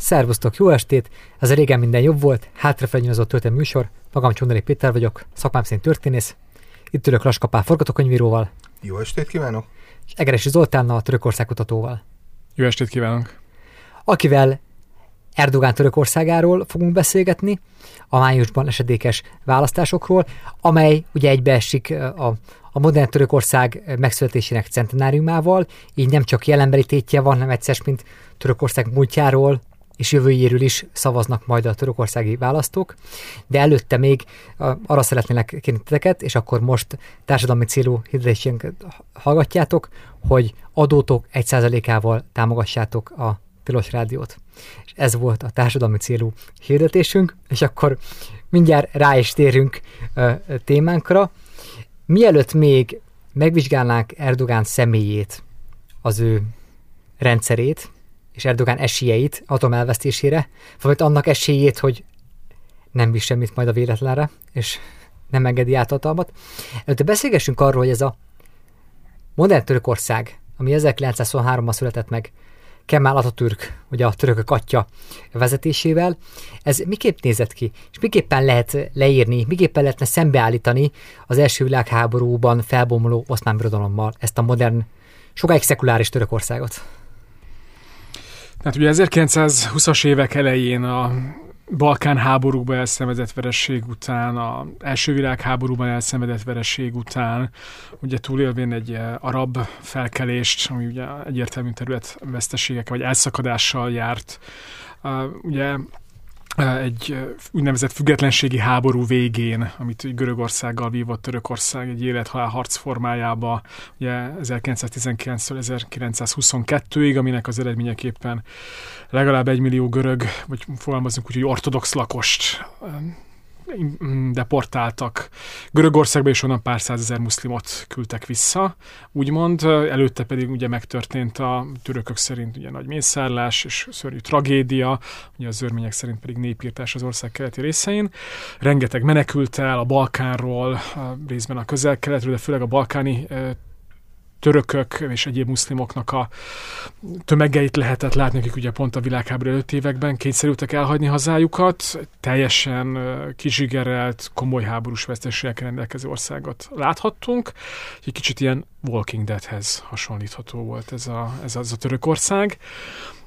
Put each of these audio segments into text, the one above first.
Szervusztok, jó estét! Ez a régen minden jobb volt, hátrafelnyúzott történet műsor. Magam Csundari Péter vagyok, szakmám szerint történész. Itt ülök Laskapá forgatókönyvíróval. Jó estét kívánok! És Egeresi Zoltánnal, a Törökország kutatóval. Jó estét kívánok! Akivel Erdogán Törökországáról fogunk beszélgetni, a májusban esedékes választásokról, amely ugye egybeesik a, a modern Törökország megszületésének centenáriumával, így nem csak jelenbeli tétje van, nem egyszer, mint Törökország múltjáról, és jövőjéről is szavaznak majd a törökországi választók, de előtte még arra szeretnélek kérni és akkor most társadalmi célú hirdetésünket hallgatjátok, hogy adótok 1%-ával támogassátok a Tilos Rádiót. És ez volt a társadalmi célú hirdetésünk, és akkor mindjárt rá is térünk a témánkra. Mielőtt még megvizsgálnánk Erdogán személyét, az ő rendszerét, és Erdogán esélyeit atomelvesztésére, vagy annak esélyét, hogy nem visz semmit majd a véletlenre, és nem engedi áthatalmat. Előtte beszélgessünk arról, hogy ez a modern Törökország, ami 1923-ban született meg, Kemal Atatürk, ugye a törökök atya vezetésével, ez miképp nézett ki, és miképpen lehet leírni, miképpen lehetne szembeállítani az első világháborúban felbomló oszmán birodalommal ezt a modern, sokáig szekuláris Törökországot? Tehát ugye 1920-as évek elején a Balkán háborúban elszenvedett vereség után, a első világháborúban elszenvedett vereség után, ugye túlélvén egy eh, arab felkelést, ami ugye egyértelmű területveszteségek vagy elszakadással járt, uh, ugye egy úgynevezett függetlenségi háború végén, amit Görögországgal vívott Törökország egy élethalál harc formájába, ugye 1919-től 1922-ig, aminek az eredményeképpen legalább egy millió görög, vagy fogalmazunk úgy, hogy ortodox lakost deportáltak Görögországba, és onnan pár százezer muszlimot küldtek vissza, úgymond. Előtte pedig ugye megtörtént a törökök szerint ugye nagy mészárlás és szörnyű tragédia, ugye az örmények szerint pedig népírtás az ország keleti részein. Rengeteg menekült el a Balkánról, részben a közel-keletről, de főleg a balkáni törökök és egyéb muszlimoknak a tömegeit lehetett látni, akik ugye pont a világháború előtt években kényszerültek elhagyni hazájukat, teljesen kizsigerelt, komoly háborús veszteségekkel rendelkező országot láthattunk. Egy kicsit ilyen Walking Deadhez hasonlítható volt ez a, ez a, ez a Törökország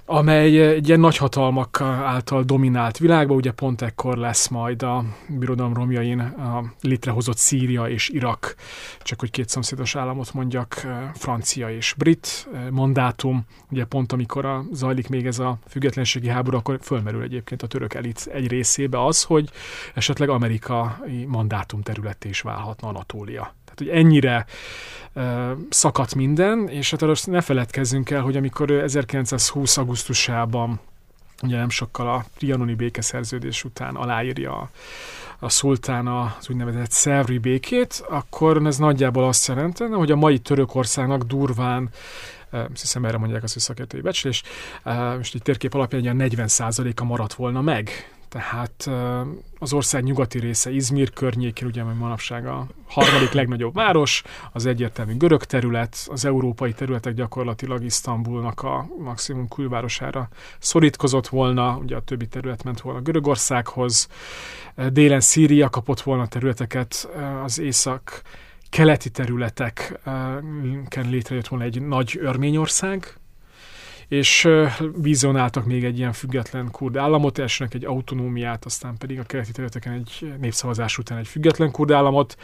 amely egy ilyen nagyhatalmak által dominált világban, ugye pont ekkor lesz majd a birodalom romjain a létrehozott Szíria és Irak, csak hogy két szomszédos államot mondjak, francia és brit mandátum, ugye pont amikor a, zajlik még ez a függetlenségi háború, akkor fölmerül egyébként a török elit egy részébe az, hogy esetleg amerikai mandátum területé is válhatna Anatólia. Tehát, hogy ennyire szakadt minden, és hát arra ne feledkezzünk el, hogy amikor 1920. augusztusában ugye nem sokkal a trianoni békeszerződés után aláírja a, szultán az úgynevezett Szevri békét, akkor ez nagyjából azt jelentene, hogy a mai Törökországnak durván azt hiszem erre mondják azt, hogy szakértői becslés, most itt térkép alapján egy 40%-a maradt volna meg tehát az ország nyugati része Izmir környékén, ugye majd manapság a harmadik legnagyobb város, az egyértelmű görög terület, az európai területek gyakorlatilag Isztambulnak a maximum külvárosára szorítkozott volna, ugye a többi terület ment volna Görögországhoz, délen Szíria kapott volna területeket, az észak keleti területeken létrejött volna egy nagy Örményország, és vizionáltak még egy ilyen független kurd államot, elsőnek egy autonómiát, aztán pedig a keleti területeken egy népszavazás után egy független kurd államot,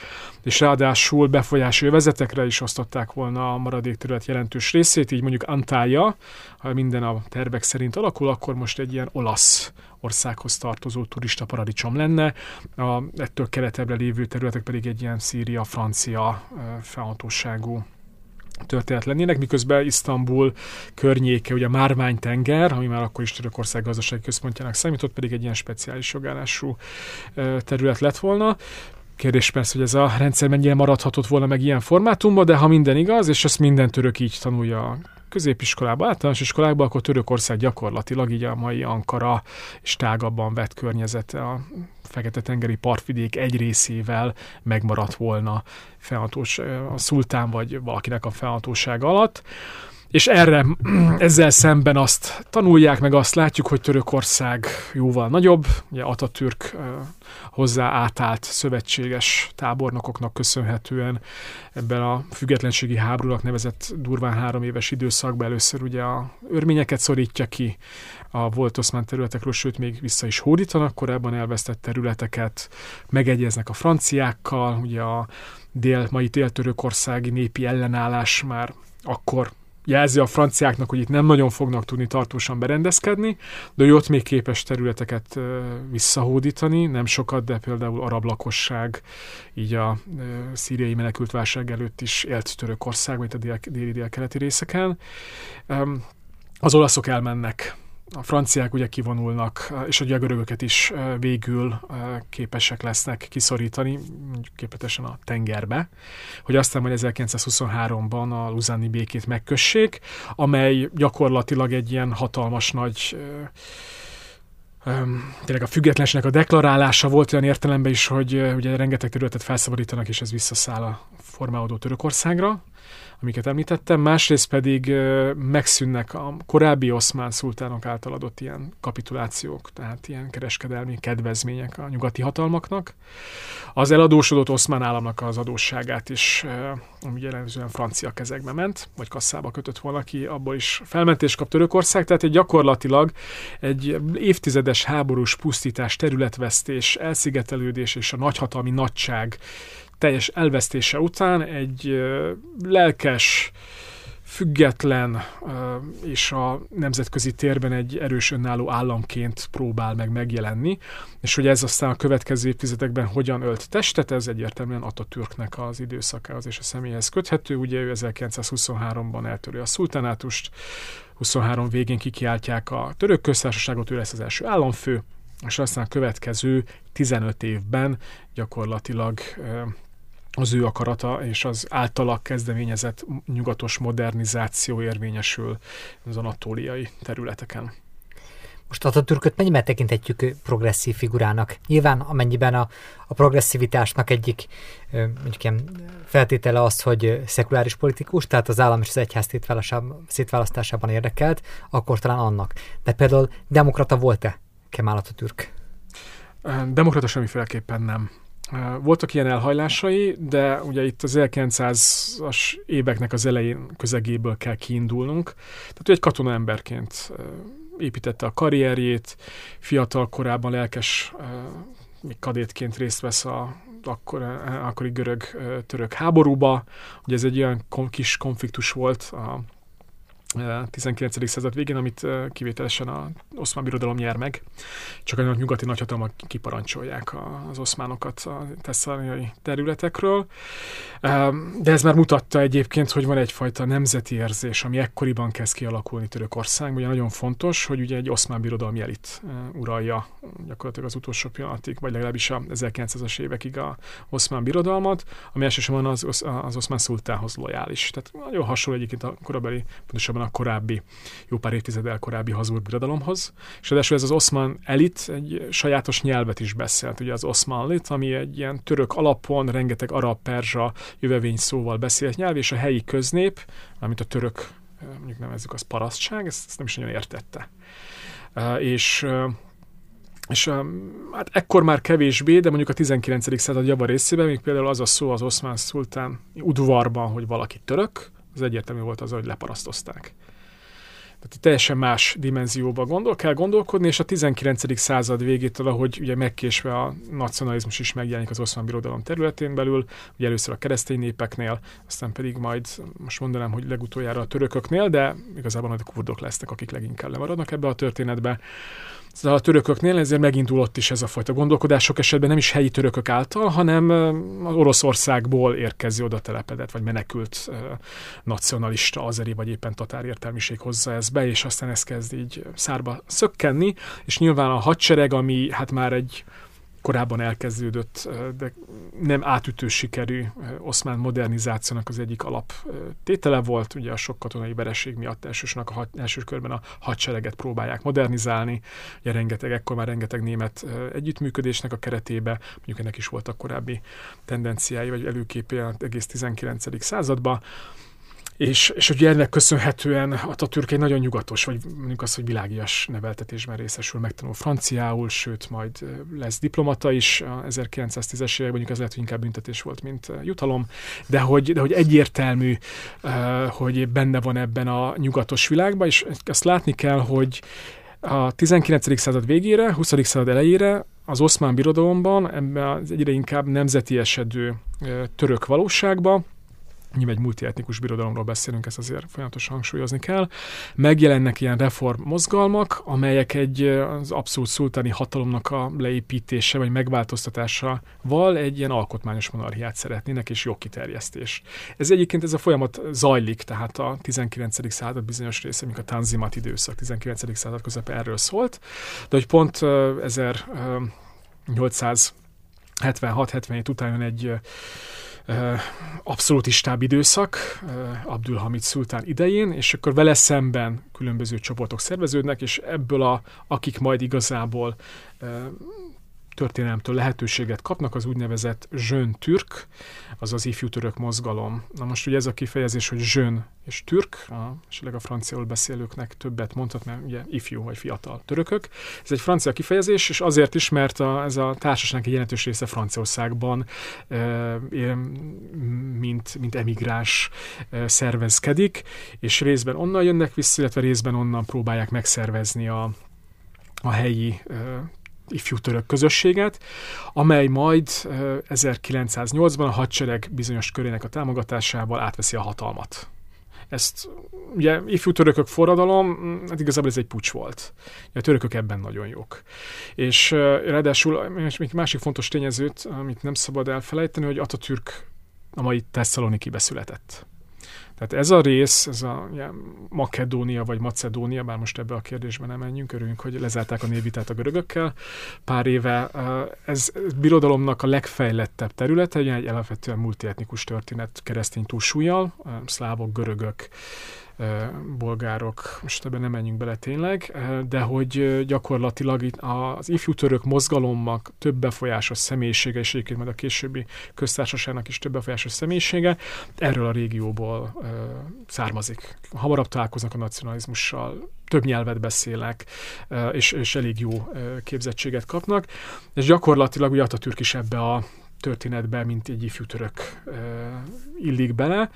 és ráadásul befolyási övezetekre is osztották volna a maradék terület jelentős részét, így mondjuk Antája, ha minden a tervek szerint alakul, akkor most egy ilyen olasz országhoz tartozó turista paradicsom lenne, a, ettől keletebbre lévő területek pedig egy ilyen Szíria-Francia felhatóságú történet lennének, miközben Isztambul környéke, ugye a Márvány-tenger, ami már akkor is Törökország gazdasági központjának számított, pedig egy ilyen speciális jogállású terület lett volna. Kérdés persze, hogy ez a rendszer mennyire maradhatott volna meg ilyen formátumban, de ha minden igaz, és ezt minden török így tanulja középiskolába, általános iskolákban, akkor Törökország gyakorlatilag így a mai Ankara és tágabban vett környezete a Fekete-tengeri partvidék egy részével megmaradt volna felhatós, a szultán vagy valakinek a felhatóság alatt. És erre, ezzel szemben azt tanulják, meg azt látjuk, hogy Törökország jóval nagyobb, ugye Atatürk hozzá átállt szövetséges tábornokoknak köszönhetően ebben a függetlenségi háborúnak nevezett durván három éves időszakban. Először ugye a örményeket szorítja ki a volt oszmán területekről, sőt még vissza is hódítanak. Korábban elvesztett területeket, megegyeznek a franciákkal, ugye a dél, mai dél-törökországi népi ellenállás már akkor jelzi a franciáknak, hogy itt nem nagyon fognak tudni tartósan berendezkedni, de ő ott még képes területeket visszahódítani, nem sokat, de például arab lakosság, így a szíriai menekült válság előtt is élt Törökország, vagy a déli-dél-keleti részeken. Az olaszok elmennek a franciák ugye kivonulnak, és a görögöket is végül képesek lesznek kiszorítani, mondjuk képletesen a tengerbe, hogy aztán majd 1923-ban a Luzánni békét megkössék, amely gyakorlatilag egy ilyen hatalmas nagy tényleg a függetlenségnek a deklarálása volt olyan értelemben is, hogy ugye rengeteg területet felszabadítanak, és ez visszaszáll a formálódó Törökországra amiket említettem, másrészt pedig megszűnnek a korábbi oszmán szultánok által adott ilyen kapitulációk, tehát ilyen kereskedelmi kedvezmények a nyugati hatalmaknak. Az eladósodott oszmán államnak az adósságát is, ami jellemzően francia kezekbe ment, vagy kasszába kötött volna ki, abból is felmentés kap Törökország, tehát egy gyakorlatilag egy évtizedes háborús pusztítás, területvesztés, elszigetelődés és a nagyhatalmi nagyság teljes elvesztése után egy lelkes, független és a nemzetközi térben egy erős önálló államként próbál meg megjelenni, és hogy ez aztán a következő évtizedekben hogyan ölt testet, ez egyértelműen Atatürknek az időszakához és a személyhez köthető. Ugye ő 1923-ban eltöri a szultánátust, 23 végén kikiáltják a török köztársaságot, ő lesz az első államfő, és aztán a következő 15 évben gyakorlatilag az ő akarata és az általa kezdeményezett nyugatos modernizáció érvényesül az anatóliai területeken. Most Atatürköt mennyiben tekinthetjük progresszív figurának? Nyilván amennyiben a, a progresszivitásnak egyik mondjuk ilyen feltétele az, hogy szekuláris politikus, tehát az állam és az egyház szétválasztásában érdekelt, akkor talán annak. De például demokrata volt-e Kemal Atatürk? Demokrata semmiféleképpen nem. Voltak ilyen elhajlásai, de ugye itt az 1900-as éveknek az elején közegéből kell kiindulnunk. Tehát egy katona emberként építette a karrierjét, fiatal korában lelkes, még kadétként részt vesz a akkor, akkori görög-török háborúba. Ugye ez egy olyan kis konfliktus volt a 19. század végén, amit kivételesen a oszmán birodalom nyer meg, csak a nyugati nagyhatalmak kiparancsolják az oszmánokat a tesszaloniai területekről. De ez már mutatta egyébként, hogy van egyfajta nemzeti érzés, ami ekkoriban kezd kialakulni Törökország. Ugye nagyon fontos, hogy ugye egy oszmán birodalmi elit uralja gyakorlatilag az utolsó pillanatig, vagy legalábbis a 1900-as évekig a oszmán birodalmat, ami elsősorban az, az oszmán szultánhoz lojális. Tehát nagyon hasonló egyébként a korabeli, pontosabban a korábbi, jó pár évtizeddel korábbi hazúr birodalomhoz. És ráadásul ez az oszmán elit egy sajátos nyelvet is beszélt, ugye az oszmanlit, ami egy ilyen török alapon, rengeteg arab, perzsa jövevény szóval beszélt nyelv, és a helyi köznép, amit a török, mondjuk nevezzük az parasztság, ezt, ezt nem is nagyon értette. És és hát ekkor már kevésbé, de mondjuk a 19. század java részében, még például az a szó az oszmán szultán udvarban, hogy valaki török, az egyértelmű volt az, hogy leparasztozták. Tehát teljesen más dimenzióba gondol, kell gondolkodni, és a 19. század végétől, ahogy ugye megkésve a nacionalizmus is megjelenik az oszmán birodalom területén belül, ugye először a keresztény népeknél, aztán pedig majd most mondanám, hogy legutoljára a törököknél, de igazából majd a kurdok lesznek, akik leginkább lemaradnak ebbe a történetbe. Szóval a törököknél ezért megindulott is ez a fajta gondolkodás, sok esetben nem is helyi törökök által, hanem az Oroszországból érkező oda telepedett, vagy menekült nacionalista, azeri, vagy éppen tatár értelmiség hozza ezt be, és aztán ez kezd így szárba szökkenni, és nyilván a hadsereg, ami hát már egy korábban elkezdődött, de nem átütő sikerű oszmán modernizációnak az egyik alap tétele volt. Ugye a sok katonai vereség miatt elsősorban a első körben a hadsereget próbálják modernizálni. Ugye rengeteg, ekkor már rengeteg német együttműködésnek a keretébe, mondjuk ennek is voltak korábbi tendenciái, vagy előképé egész 19. században és, és ugye ennek köszönhetően Atatürk egy nagyon nyugatos, vagy mondjuk az, hogy világias neveltetésben részesül, megtanul franciául, sőt, majd lesz diplomata is a 1910-es években, mondjuk ez lehet, hogy inkább büntetés volt, mint jutalom, de hogy, de hogy egyértelmű, hogy benne van ebben a nyugatos világban, és azt látni kell, hogy a 19. század végére, 20. század elejére az oszmán birodalomban, ebben az egyre inkább nemzeti esedő török valóságban, nyilván egy multietnikus birodalomról beszélünk, ezt azért folyamatosan hangsúlyozni kell, megjelennek ilyen reform mozgalmak, amelyek egy az abszolút szultáni hatalomnak a leépítése vagy megváltoztatásával egy ilyen alkotmányos monarchiát szeretnének, és jogkiterjesztés. Ez egyébként ez a folyamat zajlik, tehát a 19. század bizonyos része, mint a Tanzimat időszak, 19. század közepe erről szólt, de hogy pont 1876-77 után jön egy abszolutistább időszak Abdulhamid szultán idején, és akkor vele szemben különböző csoportok szerveződnek, és ebből a, akik majd igazából történelemtől lehetőséget kapnak, az úgynevezett zsön türk, az ifjú török mozgalom. Na most ugye ez a kifejezés, hogy zsön és türk, a, esetleg a franciául beszélőknek többet mondhat, mert ugye ifjú vagy fiatal törökök. Ez egy francia kifejezés, és azért is, mert a, ez a társaságnak egy jelentős része Franciaországban e, mint, mint emigrás e, szervezkedik, és részben onnan jönnek vissza, illetve részben onnan próbálják megszervezni a, a helyi ifjú török közösséget, amely majd 1908-ban a hadsereg bizonyos körének a támogatásával átveszi a hatalmat. Ezt ugye ifjú törökök forradalom, hát igazából ez egy pucs volt. A törökök ebben nagyon jók. És ráadásul még másik fontos tényezőt, amit nem szabad elfelejteni, hogy Atatürk a mai Tesszaloniki született. Tehát ez a rész, ez a ja, Makedónia vagy Macedónia, bár most ebbe a kérdésbe nem menjünk, örülünk, hogy lezárták a névvitát a görögökkel. Pár éve ez birodalomnak a legfejlettebb területe, egy alapvetően multietnikus történet keresztény túlsúlyjal, szlávok, görögök, bolgárok, most ebben nem menjünk bele tényleg, de hogy gyakorlatilag az ifjú török mozgalomnak több befolyásos személyisége, és egyébként majd a későbbi köztársaságnak is több befolyásos személyisége, erről a régióból származik. Hamarabb találkoznak a nacionalizmussal, több nyelvet beszélek, és, és elég jó képzettséget kapnak, és gyakorlatilag ugye Atatürk is ebbe a történetbe, mint egy ifjú török illik bele,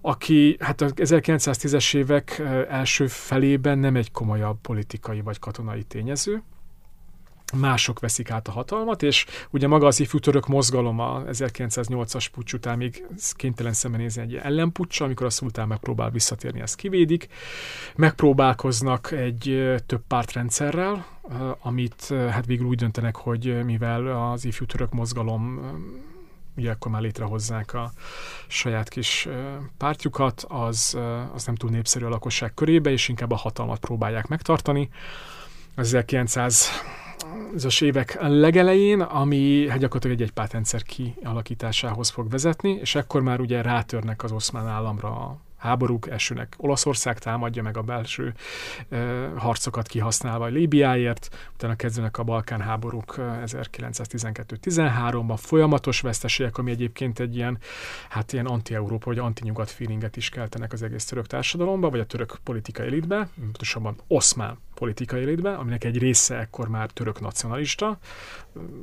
aki hát a 1910-es évek első felében nem egy komolyabb politikai vagy katonai tényező, mások veszik át a hatalmat, és ugye maga az ifjú török mozgalom a 1908-as pucs után még kénytelen szembenézni egy ellenpucsa, amikor a szultán megpróbál visszatérni, ezt kivédik. Megpróbálkoznak egy több pártrendszerrel, amit hát végül úgy döntenek, hogy mivel az ifjú török mozgalom ugye akkor már létrehozzák a saját kis pártjukat, az, az nem túl népszerű a lakosság körébe, és inkább a hatalmat próbálják megtartani. Az 1900 az évek legelején, ami hát gyakorlatilag egy egypártrendszer kialakításához fog vezetni, és ekkor már ugye rátörnek az oszmán államra háborúk, elsőnek Olaszország támadja meg a belső harcokat kihasználva Líbiáért, utána kezdenek a Balkán háborúk 1912-13-ban, folyamatos veszteségek, ami egyébként egy ilyen, hát ilyen anti-Európa vagy anti-nyugat feelinget is keltenek az egész török társadalomba, vagy a török politikai elitbe, pontosabban oszmán politikai elitbe, aminek egy része ekkor már török nacionalista,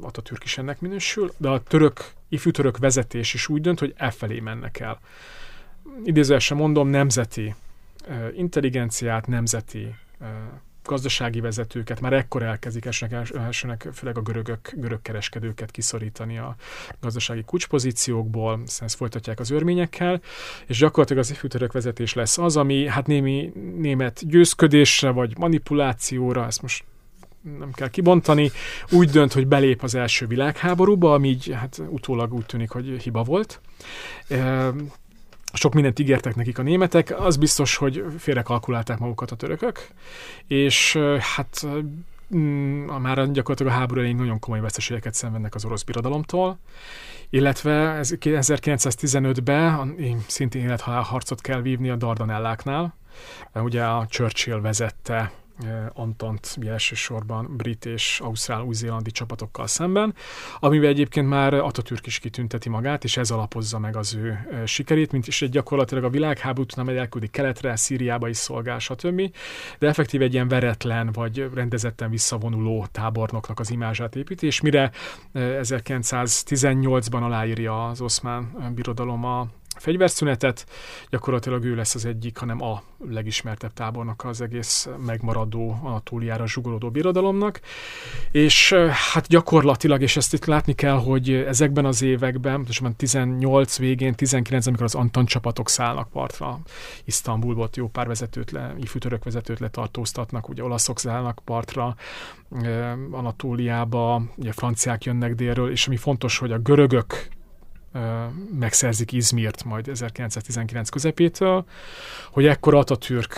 Atatürk is ennek minősül, de a török, ifjú török vezetés is úgy dönt, hogy e felé mennek el idézőesen mondom, nemzeti intelligenciát, nemzeti gazdasági vezetőket, már ekkor elkezdik elsőnek, elsőnek főleg a görögök, görög kereskedőket kiszorítani a gazdasági kulcspozíciókból, aztán ezt folytatják az örményekkel, és gyakorlatilag az ifjútörök vezetés lesz az, ami hát némi német győzködésre vagy manipulációra, ezt most nem kell kibontani, úgy dönt, hogy belép az első világháborúba, ami így, hát utólag úgy tűnik, hogy hiba volt sok mindent ígértek nekik a németek, az biztos, hogy félrekalkulálták magukat a törökök, és hát mm, már gyakorlatilag a háború elején nagyon komoly veszteségeket szenvednek az orosz birodalomtól, illetve 1915-ben szintén élethalál harcot kell vívni a Dardanelláknál, ugye a Churchill vezette Antant elsősorban brit és ausztrál-új-zélandi csapatokkal szemben, amivel egyébként már Atatürk is kitünteti magát, és ez alapozza meg az ő sikerét, mint is egy gyakorlatilag a világháború után elküldi keletre, Szíriába is szolgál, stb. De effektív egy ilyen veretlen vagy rendezetten visszavonuló tábornoknak az imázsát építi, és mire 1918-ban aláírja az oszmán birodalom a fegyverszünetet, gyakorlatilag ő lesz az egyik, hanem a legismertebb tábornak az egész megmaradó Anatóliára zsugolódó birodalomnak, és hát gyakorlatilag, és ezt itt látni kell, hogy ezekben az években, már 18 végén, 19, amikor az Antan csapatok szállnak partra, Isztambulból jó pár vezetőt le, ifűtörök vezetőt letartóztatnak, ugye olaszok szállnak partra, Anatóliába, ugye franciák jönnek délről, és ami fontos, hogy a görögök megszerzik Izmirt majd 1919 közepétől, hogy ekkor Atatürk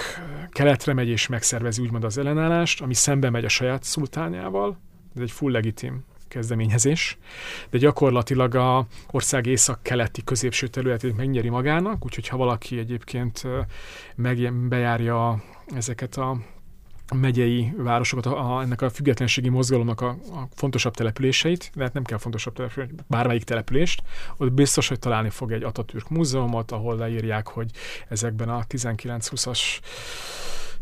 keletre megy és megszervezi úgymond az ellenállást, ami szembe megy a saját szultánjával, ez egy full legitim kezdeményezés, de gyakorlatilag a ország észak-keleti középső területét megnyeri magának, úgyhogy ha valaki egyébként meg bejárja ezeket a megyei városokat, a, a, ennek a függetlenségi mozgalomnak a, a fontosabb településeit, de hát nem kell fontosabb település, bármelyik települést, ott biztos, hogy találni fog egy Atatürk múzeumot, ahol leírják, hogy ezekben a 19-20-as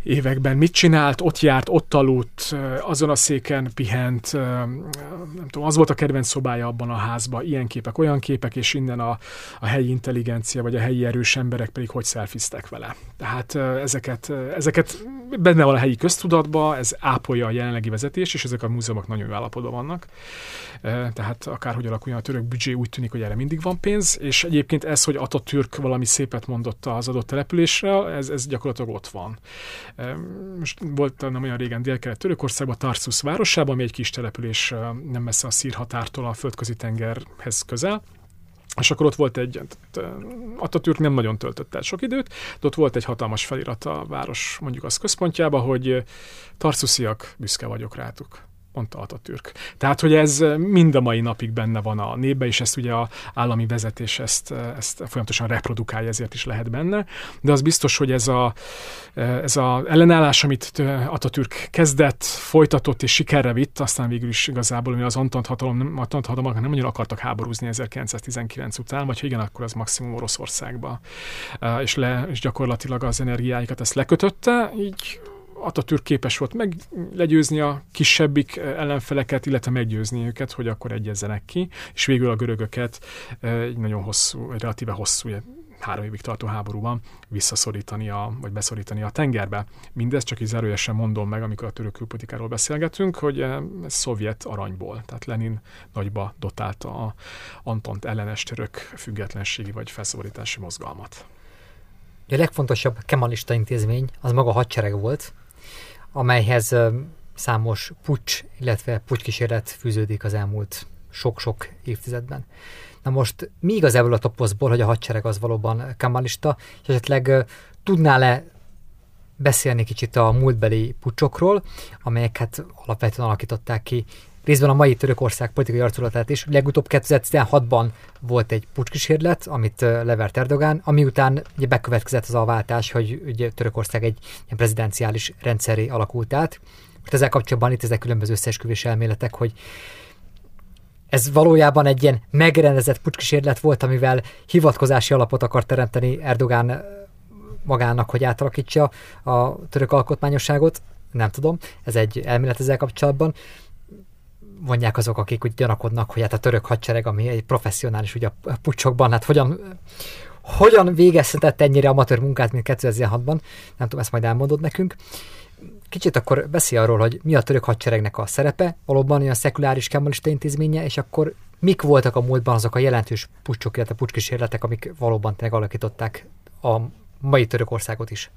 években mit csinált, ott járt, ott aludt, azon a széken pihent, nem tudom, az volt a kedvenc szobája abban a házban, ilyen képek, olyan képek, és innen a, a helyi intelligencia, vagy a helyi erős emberek pedig hogy szelfiztek vele. Tehát ezeket, ezeket benne van a helyi köztudatba, ez ápolja a jelenlegi vezetés, és ezek a múzeumok nagyon jó állapotban vannak. Tehát akárhogy alakuljon a török büdzsé, úgy tűnik, hogy erre mindig van pénz, és egyébként ez, hogy Atatürk valami szépet mondott az adott településre, ez, ez gyakorlatilag ott van. Most volt nem olyan régen dél-kelet Törökországban, Tarsus városában, ami egy kis település nem messze a szír határtól a földközi tengerhez közel, és akkor ott volt egy, Atatürk nem nagyon töltött el sok időt, de ott volt egy hatalmas felirat a város, mondjuk az központjába, hogy tarszusziak, büszke vagyok rátuk mondta Atatürk. Tehát, hogy ez mind a mai napig benne van a népbe, és ezt ugye a állami vezetés ezt, ezt folyamatosan reprodukálja, ezért is lehet benne. De az biztos, hogy ez a, ez a ellenállás, amit Atatürk kezdett, folytatott és sikerre vitt, aztán végül is igazából, mi az Antant hatalom, Antant hatalom nem nagyon akartak háborúzni 1919 után, vagy ha igen, akkor az maximum Oroszországba. És, le, és gyakorlatilag az energiáikat ezt lekötötte, így Atatürk képes volt meg legyőzni a kisebbik ellenfeleket, illetve meggyőzni őket, hogy akkor egyezzenek ki, és végül a görögöket egy nagyon hosszú, egy relatíve hosszú, három évig tartó háborúban visszaszorítani, a, vagy beszorítani a tengerbe. Mindez csak így zárójesen mondom meg, amikor a török külpolitikáról beszélgetünk, hogy ez szovjet aranyból, tehát Lenin nagyba dotálta a Antant ellenes török függetlenségi vagy felszabadítási mozgalmat. A legfontosabb kemalista intézmény az maga a hadsereg volt, amelyhez számos pucs, illetve pucskísérlet fűződik az elmúlt sok-sok évtizedben. Na most mi igazából a toposzból, hogy a hadsereg az valóban kamalista, és esetleg tudnál-e beszélni kicsit a múltbeli pucsokról, amelyek hát alapvetően alakították ki részben a mai Törökország politikai arculatát is. Legutóbb 2016-ban volt egy pucskísérlet, amit levert Erdogán, ami után ugye bekövetkezett az a váltás, hogy ugye Törökország egy ilyen prezidenciális rendszeré alakult át. Most ezzel kapcsolatban itt ezek különböző összeesküvés elméletek, hogy ez valójában egy ilyen megrendezett pucskísérlet volt, amivel hivatkozási alapot akar teremteni Erdogán magának, hogy átalakítsa a török alkotmányosságot. Nem tudom, ez egy elmélet ezzel kapcsolatban mondják azok, akik úgy gyanakodnak, hogy hát a török hadsereg, ami egy professzionális ugye a pucsokban, hát hogyan, hogyan végezhetett ennyire amatőr munkát, mint 2006-ban, nem tudom, ezt majd elmondod nekünk. Kicsit akkor beszél arról, hogy mi a török hadseregnek a szerepe, valóban olyan szekuláris kemalista intézménye, és akkor mik voltak a múltban azok a jelentős pucsok, illetve pucskísérletek, amik valóban megalakították a mai Törökországot is?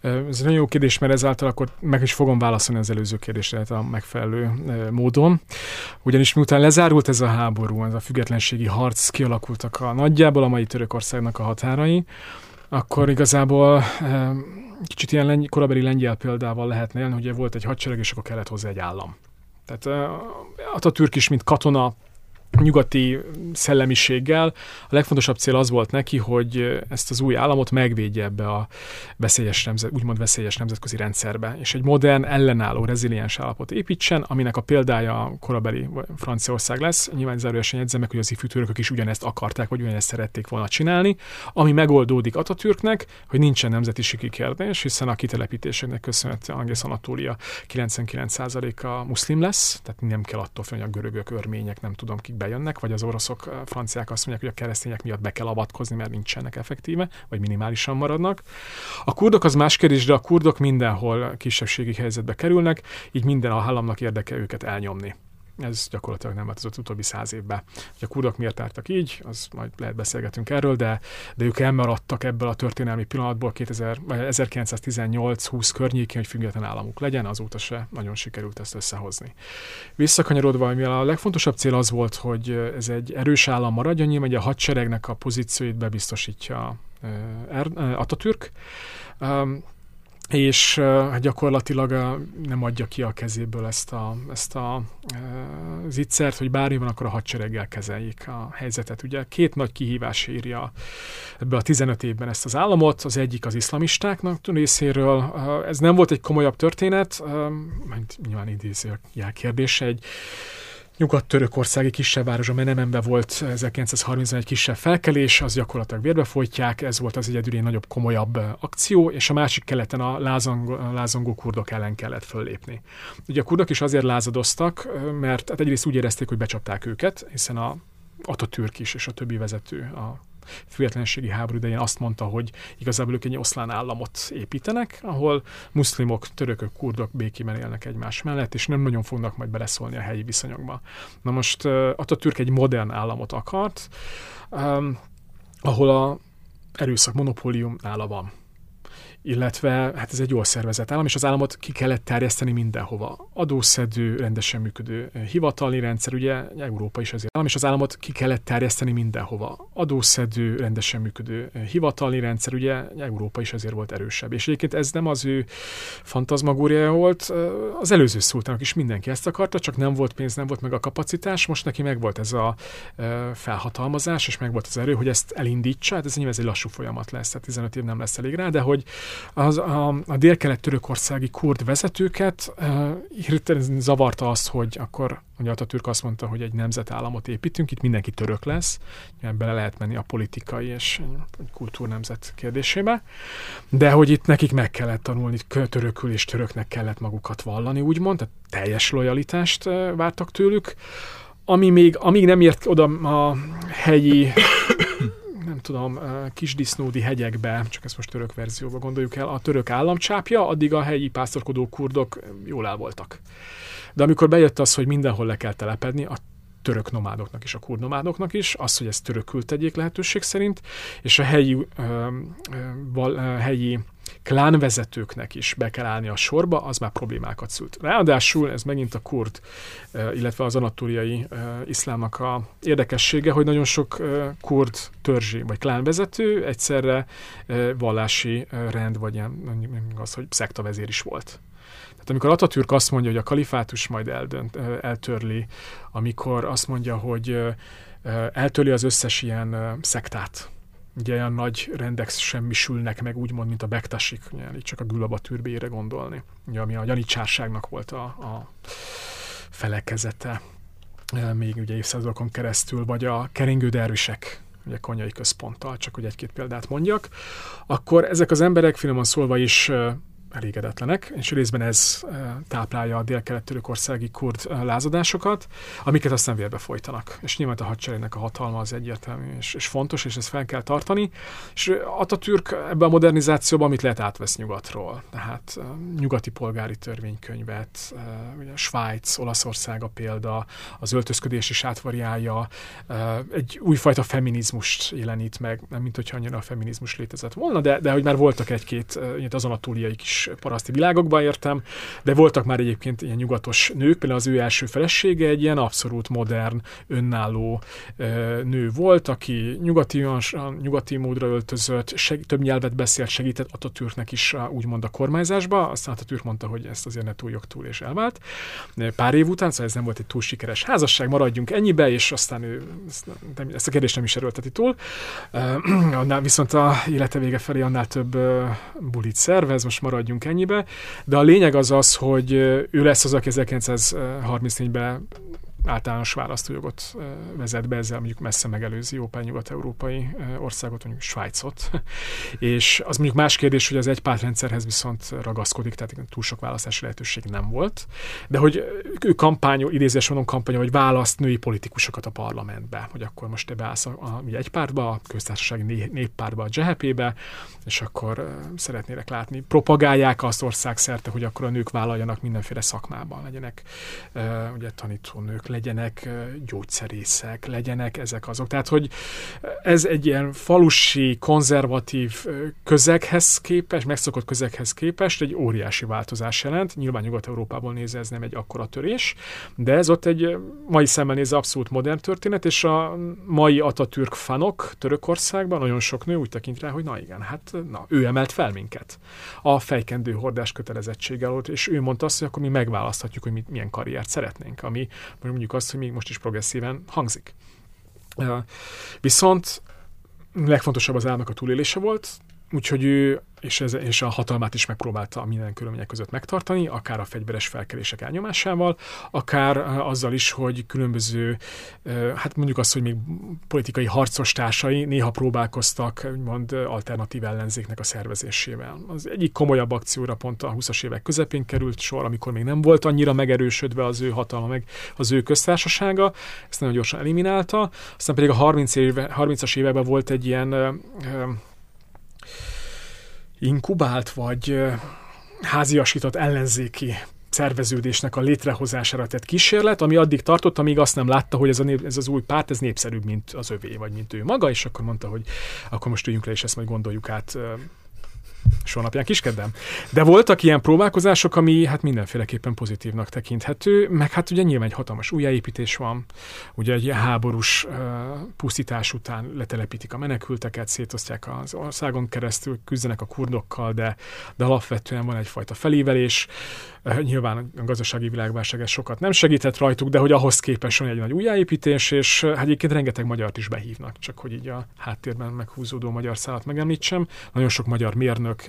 Ez nagyon jó kérdés, mert ezáltal akkor meg is fogom válaszolni az előző kérdésre a megfelelő módon. Ugyanis miután lezárult ez a háború, ez a függetlenségi harc, kialakultak a nagyjából a mai Törökországnak a határai, akkor igazából kicsit ilyen lengy, korabeli lengyel példával lehetne élni, hogy volt egy hadsereg, és akkor kellett hozzá egy állam. Tehát Atatürk is, mint katona, nyugati szellemiséggel. A legfontosabb cél az volt neki, hogy ezt az új államot megvédje ebbe a veszélyes nemzet, úgymond veszélyes nemzetközi rendszerbe, és egy modern, ellenálló, reziliens állapot építsen, aminek a példája a korabeli Franciaország lesz. Nyilván zárójelesen jegyzem meg, hogy az ifjútőrök is ugyanezt akarták, vagy ugyanezt szerették volna csinálni, ami megoldódik Atatürknek, hogy nincsen nemzetiségi kérdés, hiszen a kitelepítésének köszönhetően Angész Anatólia 99%-a muszlim lesz, tehát nem kell attól félni, hogy a görögök, örmények, nem tudom kik bejönnek, vagy az oroszok, franciák azt mondják, hogy a keresztények miatt be kell avatkozni, mert nincsenek effektíve, vagy minimálisan maradnak. A kurdok az más kérdés, de a kurdok mindenhol kisebbségi helyzetbe kerülnek, így minden a államnak érdeke őket elnyomni ez gyakorlatilag nem változott utóbbi száz évben. Hogy a kurdok miért álltak így, az majd lehet beszélgetünk erről, de, de ők elmaradtak ebből a történelmi pillanatból 2000, 1918-20 környékén, hogy független államuk legyen, azóta se nagyon sikerült ezt összehozni. Visszakanyarodva, mivel a legfontosabb cél az volt, hogy ez egy erős állam maradjon, nyilván a hadseregnek a pozícióit bebiztosítja Atatürk, és uh, gyakorlatilag nem adja ki a kezéből ezt a, ezt a zicsert, hogy bármi van, akkor a hadsereggel kezeljék a helyzetet. Ugye két nagy kihívás írja ebbe a 15 évben ezt az államot, az egyik az iszlamistáknak részéről. Ez nem volt egy komolyabb történet, uh, nyilván idézőjel kérdése, egy nyugat-törökországi kisebb város, a Menemenbe volt 1930-ban egy kisebb felkelés, az gyakorlatilag vérbe folytják, ez volt az egyedüli nagyobb, komolyabb akció, és a másik keleten a lázangó, lázangó kurdok ellen kellett föllépni. Ugye a kurdok is azért lázadoztak, mert hát egyrészt úgy érezték, hogy becsapták őket, hiszen a Atatürk is és a többi vezető a függetlenségi háború idején azt mondta, hogy igazából ők egy oszlán államot építenek, ahol muszlimok, törökök, kurdok békében élnek egymás mellett, és nem nagyon fognak majd beleszólni a helyi viszonyokba. Na most Atatürk egy modern államot akart, ahol a erőszak monopólium nála van illetve hát ez egy jól szervezett állam, és az államot ki kellett terjeszteni mindenhova. Adószedő, rendesen működő eh, hivatali rendszer, ugye Európa is azért állam, és az államot ki kellett terjeszteni mindenhova. Adószedő, rendesen működő eh, hivatali rendszer, ugye Európa is azért volt erősebb. És egyébként ez nem az ő fantazmagóriája volt, eh, az előző szultának is mindenki ezt akarta, csak nem volt pénz, nem volt meg a kapacitás, most neki meg volt ez a felhatalmazás, és meg volt az erő, hogy ezt elindítsa, hát ez nyilván ez egy lassú folyamat lesz, tehát 15 év nem lesz elég rá, de hogy az, a, a dél-kelet-törökországi kurd vezetőket uh, hirtelen zavarta azt, hogy akkor ugye Atatürk azt mondta, hogy egy nemzetállamot építünk, itt mindenki török lesz, bele lehet menni a politikai és kultúrnemzet kérdésébe, de hogy itt nekik meg kellett tanulni, törökül és töröknek kellett magukat vallani, úgymond, tehát teljes lojalitást vártak tőlük, ami még, amíg nem ért oda a helyi nem tudom, kisdisznódi hegyekbe, csak ezt most török verzióba gondoljuk el, a török államcsápja, addig a helyi pásztorkodó kurdok jól el voltak. De amikor bejött az, hogy mindenhol le kell telepedni, a török nomádoknak és a kurd nomádoknak is, az, hogy ezt törökül tegyék lehetőség szerint, és a helyi, ö, ö, helyi klánvezetőknek is be kell állni a sorba, az már problémákat szült. Ráadásul ez megint a kurd, illetve az anatóriai iszlámnak a érdekessége, hogy nagyon sok kurd törzsi vagy klánvezető egyszerre vallási rend, vagy ilyen, az, hogy szektavezér is volt. Tehát amikor Atatürk azt mondja, hogy a kalifátus majd eldönt, eltörli, amikor azt mondja, hogy eltörli az összes ilyen szektát, ugye olyan nagy rendek semmisülnek meg, úgymond, mint a bektasik, ugye, csak a Gülaba türbére gondolni, ugye, ami a janicsárságnak volt a, a felekezete még ugye évszázadokon keresztül, vagy a keringő dervisek, ugye konyai központtal, csak hogy egy-két példát mondjak, akkor ezek az emberek finoman szólva is elégedetlenek, és részben ez táplálja a dél-kelet-törökországi kurd lázadásokat, amiket aztán vérbe folytanak. És nyilván a hadseregnek a hatalma az egyértelmű és, és fontos, és ezt fel kell tartani. És Atatürk ebbe a modernizációban mit lehet átvesz nyugatról? Tehát nyugati polgári törvénykönyvet, ugye Svájc, Olaszország a példa, az öltözködés is átvariálja, egy újfajta feminizmust jelenít meg, nem mint hogyha annyira a feminizmus létezett volna, de, de hogy már voltak egy-két az anatóliai kis kis paraszti világokba értem, de voltak már egyébként ilyen nyugatos nők, például az ő első felesége egy ilyen abszolút modern, önálló nő volt, aki nyugati, nyugati módra öltözött, seg, több nyelvet beszélt, segített Atatürknek is úgymond a kormányzásba, aztán Atatürk mondta, hogy ezt azért ne túljog túl, és elvált. Pár év után, szóval ez nem volt egy túl sikeres házasság, maradjunk ennyibe, és aztán ő ezt a kérdést nem is erőlteti túl. Annál viszont a élete vége felé annál több bulit szervez, most maradjunk ennyibe. De a lényeg az az, hogy ő lesz az, aki 1934-ben általános választójogot vezet be, ezzel mondjuk messze megelőzi jó pár nyugat-európai országot, mondjuk Svájcot. és az mondjuk más kérdés, hogy az egypártrendszerhez viszont ragaszkodik, tehát túl sok választási lehetőség nem volt. De hogy ő kampányol, idézés mondom kampányol, hogy választ női politikusokat a parlamentbe, hogy akkor most te beállsz a, a, a egypártba, a köztársasági néppártba, a GHP-be, és akkor szeretnélek látni. Propagálják azt ország szerte, hogy akkor a nők vállaljanak mindenféle szakmában, legyenek ugye tanítónők, legyenek gyógyszerészek, legyenek ezek azok. Tehát, hogy ez egy ilyen falusi, konzervatív közeghez képest, megszokott közeghez képest egy óriási változás jelent. Nyilván Nyugat-Európából nézve ez nem egy akkora törés, de ez ott egy mai szemmel nézve abszolút modern történet, és a mai Atatürk fanok Törökországban nagyon sok nő úgy tekint rá, hogy na igen, hát na, ő emelt fel minket a fejkendő hordás kötelezettséggel, és ő mondta azt, hogy akkor mi megválaszthatjuk, hogy mi, milyen karriert szeretnénk, ami mondjuk azt, hogy még most is progresszíven hangzik. Viszont legfontosabb az álmak a túlélése volt, úgyhogy ő és, ez, és a hatalmát is megpróbálta minden körülmények között megtartani, akár a fegyveres felkelések elnyomásával, akár azzal is, hogy különböző, hát mondjuk azt, hogy még politikai harcos társai néha próbálkoztak úgymond alternatív ellenzéknek a szervezésével. Az egyik komolyabb akcióra pont a 20-as évek közepén került sor, amikor még nem volt annyira megerősödve az ő hatalma, meg az ő köztársasága, ezt nagyon gyorsan eliminálta, aztán pedig a 30 éve, 30-as években volt egy ilyen inkubált vagy háziasított ellenzéki szerveződésnek a létrehozására tett kísérlet, ami addig tartott, amíg azt nem látta, hogy ez, a nép, ez az új párt, ez népszerűbb, mint az övé, vagy mint ő maga, és akkor mondta, hogy akkor most üljünk le, és ezt majd gondoljuk át soha napján kiskedem. De voltak ilyen próbálkozások, ami hát mindenféleképpen pozitívnak tekinthető, meg hát ugye nyilván egy hatalmas újjáépítés van, ugye egy háborús uh, pusztítás után letelepítik a menekülteket, szétosztják az országon keresztül, küzdenek a kurdokkal, de, de alapvetően van egyfajta felévelés. Uh, nyilván a gazdasági világválság ez sokat nem segített rajtuk, de hogy ahhoz képest van egy nagy újjáépítés, és hát egyébként rengeteg magyart is behívnak, csak hogy így a háttérben meghúzódó magyar szállat megemlítsem. Nagyon sok magyar mérnök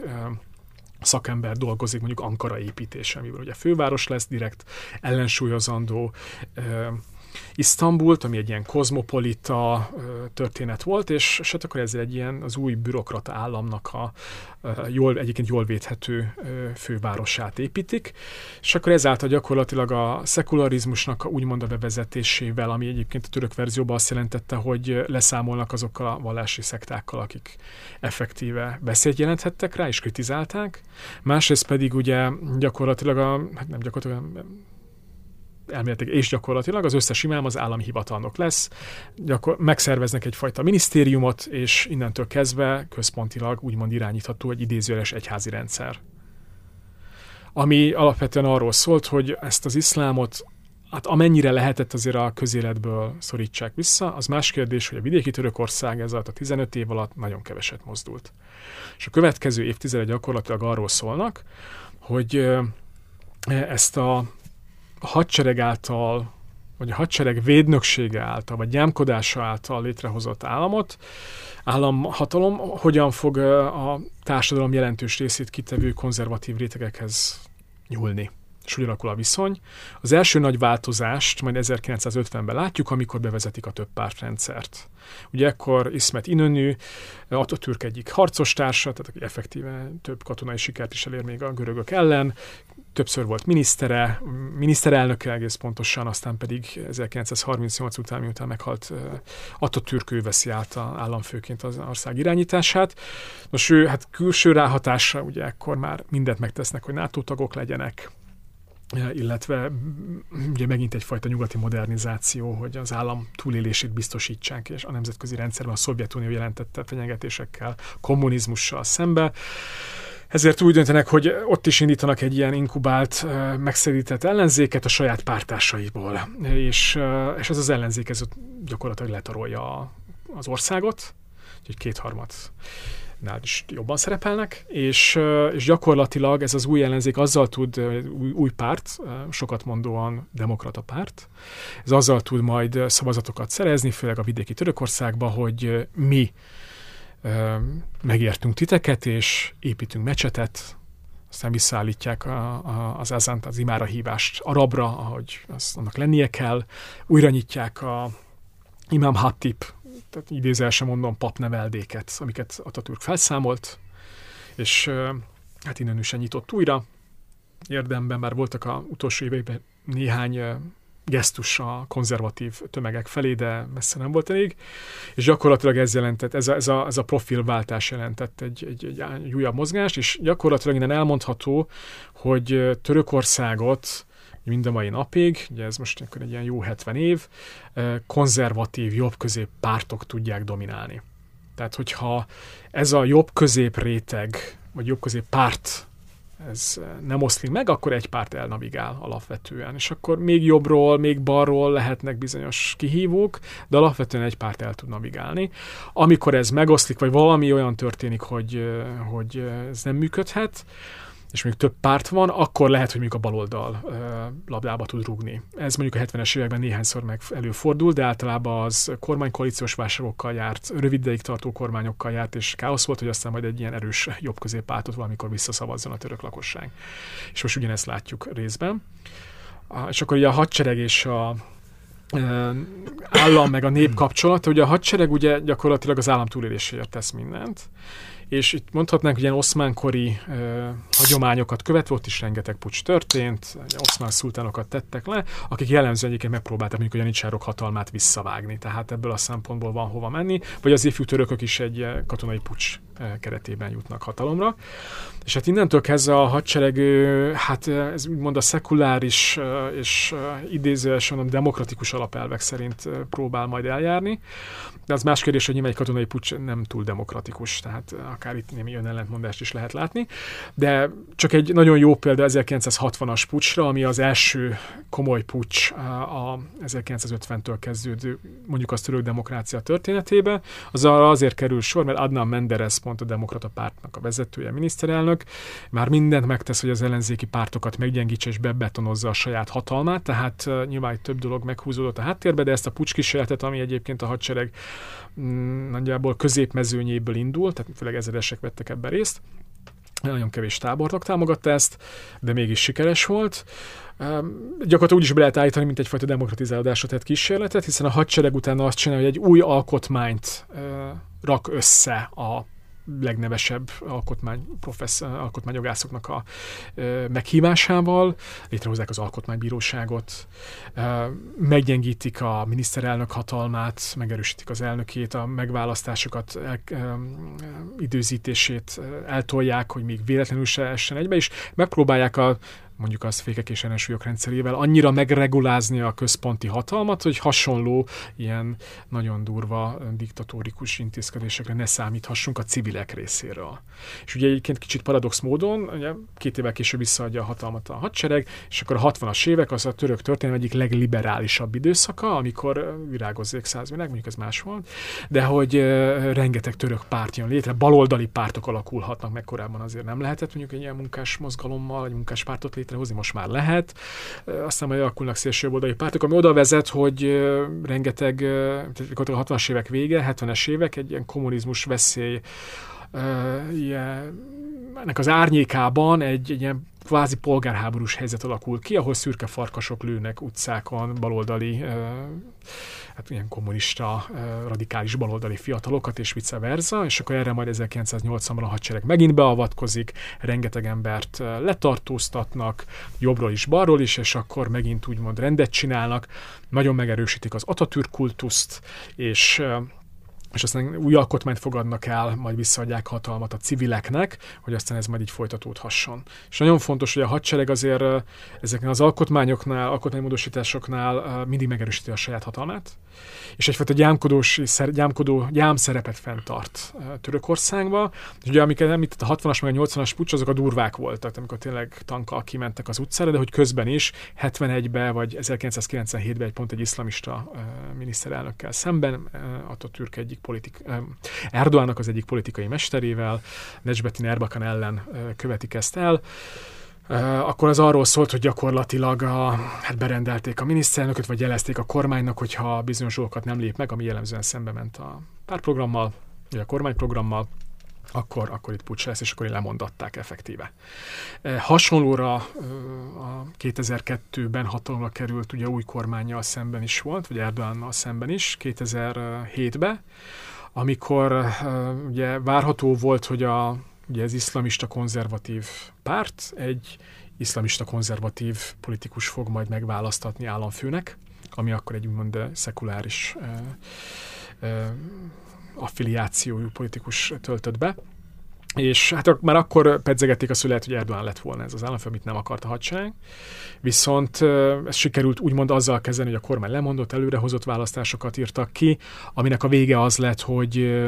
sok szakember dolgozik mondjuk Ankara építése, amivel ugye főváros lesz, direkt ellensúlyozandó Isztambult, ami egy ilyen kozmopolita történet volt, és, és hát akkor ezzel egy ilyen az új bürokrata államnak a jól, egyébként jól védhető fővárosát építik, és akkor ezáltal gyakorlatilag a szekularizmusnak úgymond a bevezetésével, ami egyébként a török verzióban azt jelentette, hogy leszámolnak azokkal a vallási szektákkal, akik effektíve beszélt jelenthettek rá, és kritizálták. Másrészt pedig ugye gyakorlatilag a, hát nem gyakorlatilag elméletileg és gyakorlatilag az összes imám az állami hivatalnok lesz, gyakor- megszerveznek egyfajta minisztériumot, és innentől kezdve központilag úgymond irányítható egy idézőjeles egyházi rendszer. Ami alapvetően arról szólt, hogy ezt az iszlámot hát amennyire lehetett azért a közéletből szorítsák vissza, az más kérdés, hogy a vidéki Törökország ez a 15 év alatt nagyon keveset mozdult. És a következő évtizedek gyakorlatilag arról szólnak, hogy ezt a a hadsereg által, vagy a hadsereg védnöksége által, vagy gyámkodása által létrehozott államot, államhatalom hogyan fog a társadalom jelentős részét kitevő konzervatív rétegekhez nyúlni és úgy alakul a viszony. Az első nagy változást majd 1950-ben látjuk, amikor bevezetik a több pártrendszert. Ugye ekkor Ismet Inönü, Atatürk egyik harcos társa, tehát aki effektíve több katonai sikert is elér még a görögök ellen, többször volt minisztere, miniszterelnöke egész pontosan, aztán pedig 1938 után, miután meghalt Atatürk, ő veszi át a államfőként az ország irányítását. Most ő hát külső ráhatásra, ugye ekkor már mindent megtesznek, hogy NATO tagok legyenek, illetve ugye megint egyfajta nyugati modernizáció, hogy az állam túlélését biztosítsák, és a nemzetközi rendszerben a Szovjetunió jelentette fenyegetésekkel, kommunizmussal szembe. Ezért úgy döntenek, hogy ott is indítanak egy ilyen inkubált, megszerített ellenzéket a saját pártásaiból. És, és ez az ellenzék ez gyakorlatilag letarolja az országot, úgyhogy kétharmad nál is jobban szerepelnek, és, és gyakorlatilag ez az új ellenzék azzal tud, új, új párt, sokat mondóan demokrata párt, ez azzal tud majd szavazatokat szerezni, főleg a vidéki Törökországba, hogy mi megértünk titeket, és építünk mecsetet, aztán visszaállítják a, a, az ezánt, az imára hívást arabra, ahogy az annak lennie kell, újra nyitják a Imam Hattip, tehát idézel sem mondom papneveldéket, amiket Atatürk felszámolt, és hát innen is nyitott újra. Érdemben már voltak a utolsó években néhány gesztus a konzervatív tömegek felé, de messze nem volt elég, és gyakorlatilag ez jelentett, ez a, ez a, ez a profilváltás jelentett egy, egy, egy, egy újabb mozgást, és gyakorlatilag innen elmondható, hogy Törökországot mind a mai napig, ugye ez most akkor egy ilyen jó 70 év, konzervatív, jobb-közép pártok tudják dominálni. Tehát, hogyha ez a jobb-közép réteg, vagy jobb-közép párt ez eh, nem oszlik meg, akkor egy párt elnavigál alapvetően. És akkor még jobbról, még balról lehetnek bizonyos kihívók, de alapvetően egy párt el tud navigálni. Amikor ez megoszlik, vagy valami olyan történik, hogy, eh, hogy eh, ez nem működhet, és még több párt van, akkor lehet, hogy mondjuk a baloldal labdába tud rúgni. Ez mondjuk a 70-es években néhányszor meg előfordul, de általában az kormánykoalíciós válságokkal járt, rövid ideig tartó kormányokkal járt, és káosz volt, hogy aztán majd egy ilyen erős jobb középpártot valamikor visszaszavazzon a török lakosság. És most ugyanezt látjuk részben. És akkor ugye a hadsereg és a állam meg a nép kapcsolata, ugye a hadsereg ugye gyakorlatilag az állam túléléséért tesz mindent, és itt mondhatnánk, hogy ilyen oszmánkori ö, hagyományokat követve, ott is rengeteg pucs történt, oszmán szultánokat tettek le, akik jellemzően egyébként megpróbálták mondjuk a janicsárok hatalmát visszavágni, tehát ebből a szempontból van hova menni, vagy az ifjú törökök is egy katonai pucs keretében jutnak hatalomra. És hát innentől kezdve a hadsereg, hát ez úgymond a szekuláris és idézőesen mondom, demokratikus alapelvek szerint próbál majd eljárni. De az más kérdés, hogy nyilván egy katonai pucs nem túl demokratikus, tehát akár itt némi ellentmondást is lehet látni. De csak egy nagyon jó példa 1960-as pucsra, ami az első komoly pucs a 1950-től kezdődő, mondjuk az török demokrácia történetébe. Az azért kerül sor, mert Adnan Menderes pont a demokrata pártnak a vezetője, miniszterelnök, már mindent megtesz, hogy az ellenzéki pártokat meggyengítse és bebetonozza a saját hatalmát, tehát nyilván több dolog meghúzódott a háttérbe, de ezt a pucskísérletet, ami egyébként a hadsereg mm, nagyjából középmezőnyéből indul, tehát főleg ezeresek vettek ebben részt, nagyon kevés tábortok támogatta ezt, de mégis sikeres volt. Gyakorlatilag úgy is be lehet állítani, mint egyfajta demokratizálódásra tett kísérletet, hiszen a hadsereg utána azt csinálja, hogy egy új alkotmányt rak össze a legnevesebb alkotmány, professz, alkotmányjogászoknak a meghívásával, létrehozzák az alkotmánybíróságot, meggyengítik a miniszterelnök hatalmát, megerősítik az elnökét, a megválasztásokat, el, időzítését eltolják, hogy még véletlenül se essen egybe, és megpróbálják a mondjuk az fékek és ellensúlyok rendszerével annyira megregulázni a központi hatalmat, hogy hasonló ilyen nagyon durva diktatórikus intézkedésekre ne számíthassunk a civilek részéről. És ugye egyébként kicsit paradox módon, ugye két évvel később visszaadja a hatalmat a hadsereg, és akkor a 60-as évek az a török történelem egyik legliberálisabb időszaka, amikor virágozzék százvilág, mondjuk ez más volt, de hogy rengeteg török párt jön létre, baloldali pártok alakulhatnak meg korábban azért nem lehetett mondjuk egy ilyen munkás mozgalommal, vagy munkás pártot létrehozni, most már lehet. Aztán majd alakulnak szélsőjobboldali pártok, ami oda vezet, hogy rengeteg, tehát a 60-as évek vége, 70-es évek egy ilyen kommunizmus veszély ennek az árnyékában egy, egy ilyen kvázi polgárháborús helyzet alakul ki, ahol szürke farkasok lőnek utcákon baloldali, hát ilyen kommunista, radikális baloldali fiatalokat, és vice versa, és akkor erre majd 1980-ban a hadsereg megint beavatkozik, rengeteg embert letartóztatnak, jobbról is, balról is, és akkor megint úgymond rendet csinálnak, nagyon megerősítik az Atatürk kultuszt, és és aztán új alkotmányt fogadnak el, majd visszaadják hatalmat a civileknek, hogy aztán ez majd így folytatódhasson. És nagyon fontos, hogy a hadsereg azért ezeknél az alkotmányoknál, alkotmánymódosításoknál mindig megerősíti a saját hatalmát, és egyfajta gyámkodós, gyámkodó gyám szerepet fenntart Törökországba. És ugye amiket említett, a 60-as meg a 80-as pucs, azok a durvák voltak, amikor tényleg tankkal kimentek az utcára, de hogy közben is 71-ben vagy 1997-ben egy pont egy iszlamista miniszterelnökkel szemben, Atatürk egyik politik, Erdoának az egyik politikai mesterével, Necmettin Erbakan ellen követik ezt el, akkor az arról szólt, hogy gyakorlatilag a, hát berendelték a miniszterelnököt, vagy jelezték a kormánynak, hogyha bizonyos dolgokat nem lép meg, ami jellemzően szembe ment a párprogrammal, vagy a kormányprogrammal, akkor, akkor itt pucs lesz, és akkor lemondatták effektíve. Hasonlóra a 2002-ben hatalomra került ugye új kormányjal szemben is volt, vagy Erdoánnal szemben is, 2007-ben, amikor ugye várható volt, hogy a, ugye ez iszlamista konzervatív párt egy iszlamista konzervatív politikus fog majd megválasztatni államfőnek, ami akkor egy úgymond szekuláris affiliációjú politikus töltött be. És hát már akkor pedzegették a szület, hogy Erdogan lett volna ez az államfő, amit nem akart a hadsereg. Viszont ez sikerült úgymond azzal kezdeni, hogy a kormány lemondott, előrehozott választásokat írtak ki, aminek a vége az lett, hogy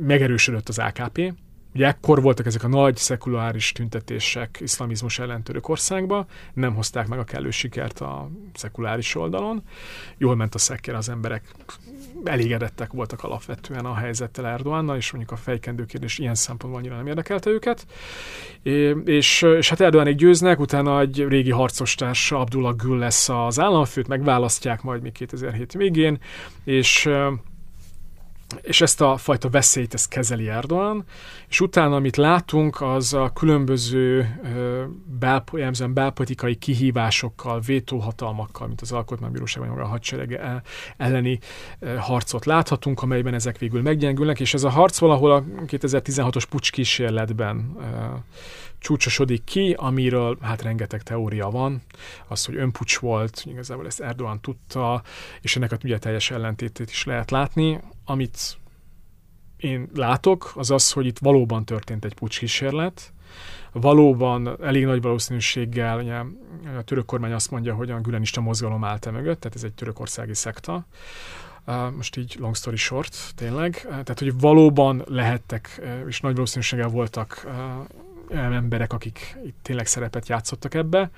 megerősödött az AKP, Ugye ekkor voltak ezek a nagy szekuláris tüntetések iszlamizmus ellen Törökországba, nem hozták meg a kellő sikert a szekuláris oldalon. Jól ment a szekker, az emberek elégedettek voltak alapvetően a helyzettel Erdoánnal, és mondjuk a fejkendő kérdés ilyen szempontból annyira nem érdekelte őket. És, és hát Erdoánék győznek, utána egy régi harcostárs Abdullah Gül lesz az államfőt, megválasztják majd még 2007 végén, és és ezt a fajta veszélyt ezt kezeli Erdogan, és utána, amit látunk, az a különböző belp- belpolitikai kihívásokkal, vétóhatalmakkal, mint az Alkotmánybíróság vagy a hadsereg elleni harcot láthatunk, amelyben ezek végül meggyengülnek, és ez a harc valahol a 2016-os pucs kísérletben csúcsosodik ki, amiről hát rengeteg teória van, az, hogy önpucs volt, igazából ezt Erdogan tudta, és ennek a ugye teljes ellentétét is lehet látni. Amit én látok, az az, hogy itt valóban történt egy pucs kísérlet, valóban elég nagy valószínűséggel, ugye, a török kormány azt mondja, hogy a gülenista mozgalom állt mögött, tehát ez egy törökországi szekta, most így long story short, tényleg. Tehát, hogy valóban lehettek, és nagy valószínűséggel voltak emberek, akik itt tényleg szerepet játszottak ebbe.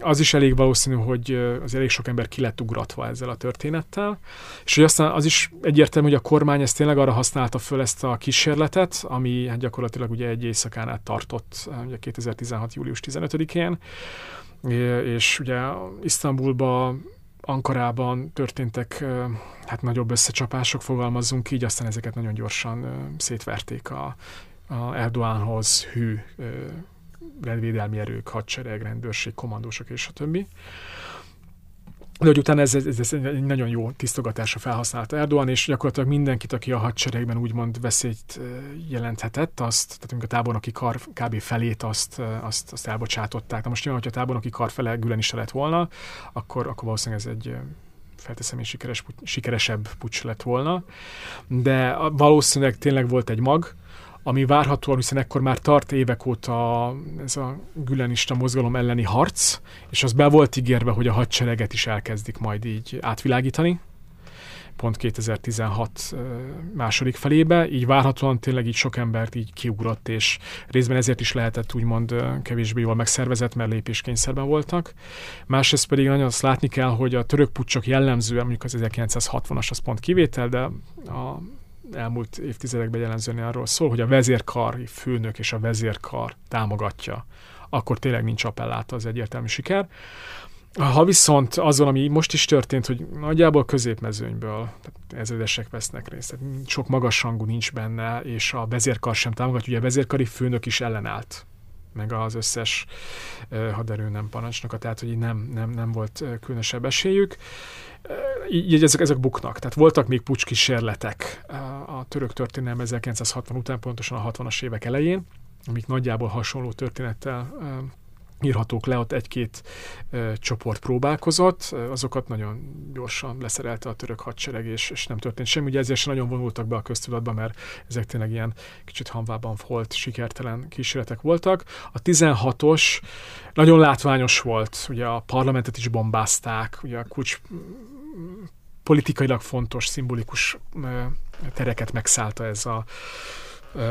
Az is elég valószínű, hogy az elég sok ember ki lett ugratva ezzel a történettel, és hogy aztán az is egyértelmű, hogy a kormány ezt tényleg arra használta föl ezt a kísérletet, ami hát gyakorlatilag ugye egy éjszakán át tartott, ugye 2016. július 15-én, és ugye Isztambulba Ankarában történtek hát nagyobb összecsapások, fogalmazzunk így, aztán ezeket nagyon gyorsan szétverték a a Erdoánhoz hű rendvédelmi erők, hadsereg, rendőrség, kommandósok és a többi. De hogy utána ez, ez, ez egy nagyon jó tisztogatásra felhasználta Erdogan, és gyakorlatilag mindenkit, aki a hadseregben úgymond veszélyt jelenthetett, azt, tehát a tábornoki kar kb. felét azt, azt, azt elbocsátották. Na most nyilván, hogyha a tábornoki kar fele Gülen is lett volna, akkor, akkor valószínűleg ez egy felteszem, hogy sikeres, sikeresebb pucs lett volna. De valószínűleg tényleg volt egy mag, ami várhatóan, hiszen ekkor már tart évek óta ez a gülenista mozgalom elleni harc, és az be volt ígérve, hogy a hadsereget is elkezdik majd így átvilágítani, pont 2016 második felébe, így várhatóan tényleg így sok embert így kiugrott, és részben ezért is lehetett úgymond kevésbé jól megszervezett, mert lépéskényszerben voltak. Másrészt pedig nagyon azt látni kell, hogy a török pucsok jellemzően, mondjuk az 1960-as az pont kivétel, de a elmúlt évtizedekben jellemzően arról szól, hogy a vezérkari főnök és a vezérkar támogatja, akkor tényleg nincs appelláta az egyértelmű siker. Ha viszont azon, ami most is történt, hogy nagyjából középmezőnyből ezredesek vesznek részt, tehát sok magasrangú nincs benne, és a vezérkar sem támogatja, ugye a vezérkari főnök is ellenállt meg az összes haderő nem parancsnoka, tehát hogy nem, nem, nem volt különösebb esélyük így ezek, ezek buknak. Tehát voltak még pucskísérletek a török történelem 1960 után, pontosan a 60-as évek elején, amik nagyjából hasonló történettel írhatók le, ott egy-két ö, csoport próbálkozott, azokat nagyon gyorsan leszerelte a török hadsereg, és, és nem történt semmi. Ugye ezért sem nagyon vonultak be a köztudatba, mert ezek tényleg ilyen kicsit hanvában volt, sikertelen kísérletek voltak. A 16-os nagyon látványos volt, ugye a parlamentet is bombázták, ugye a kulcs politikailag fontos, szimbolikus tereket megszállta ez a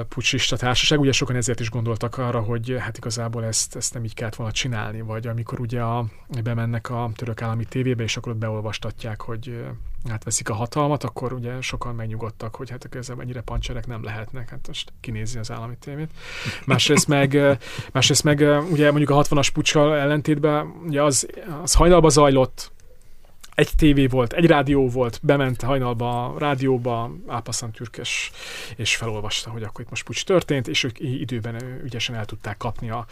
pucsista társaság. Ugye sokan ezért is gondoltak arra, hogy hát igazából ezt, ezt nem így kellett volna csinálni, vagy amikor ugye a, bemennek a török állami tévébe, és akkor ott beolvastatják, hogy átveszik a hatalmat, akkor ugye sokan megnyugodtak, hogy hát ezzel ennyire pancserek nem lehetnek, hát most kinézi az állami tévét. Másrészt meg, másrészt meg ugye mondjuk a 60-as puccsal ellentétben, ugye az, az hajnalba zajlott, egy tévé volt, egy rádió volt, bement hajnalba a rádióba, Ápaszan Türkes, és felolvasta, hogy akkor itt most pucs történt, és ők időben ügyesen el tudták kapni a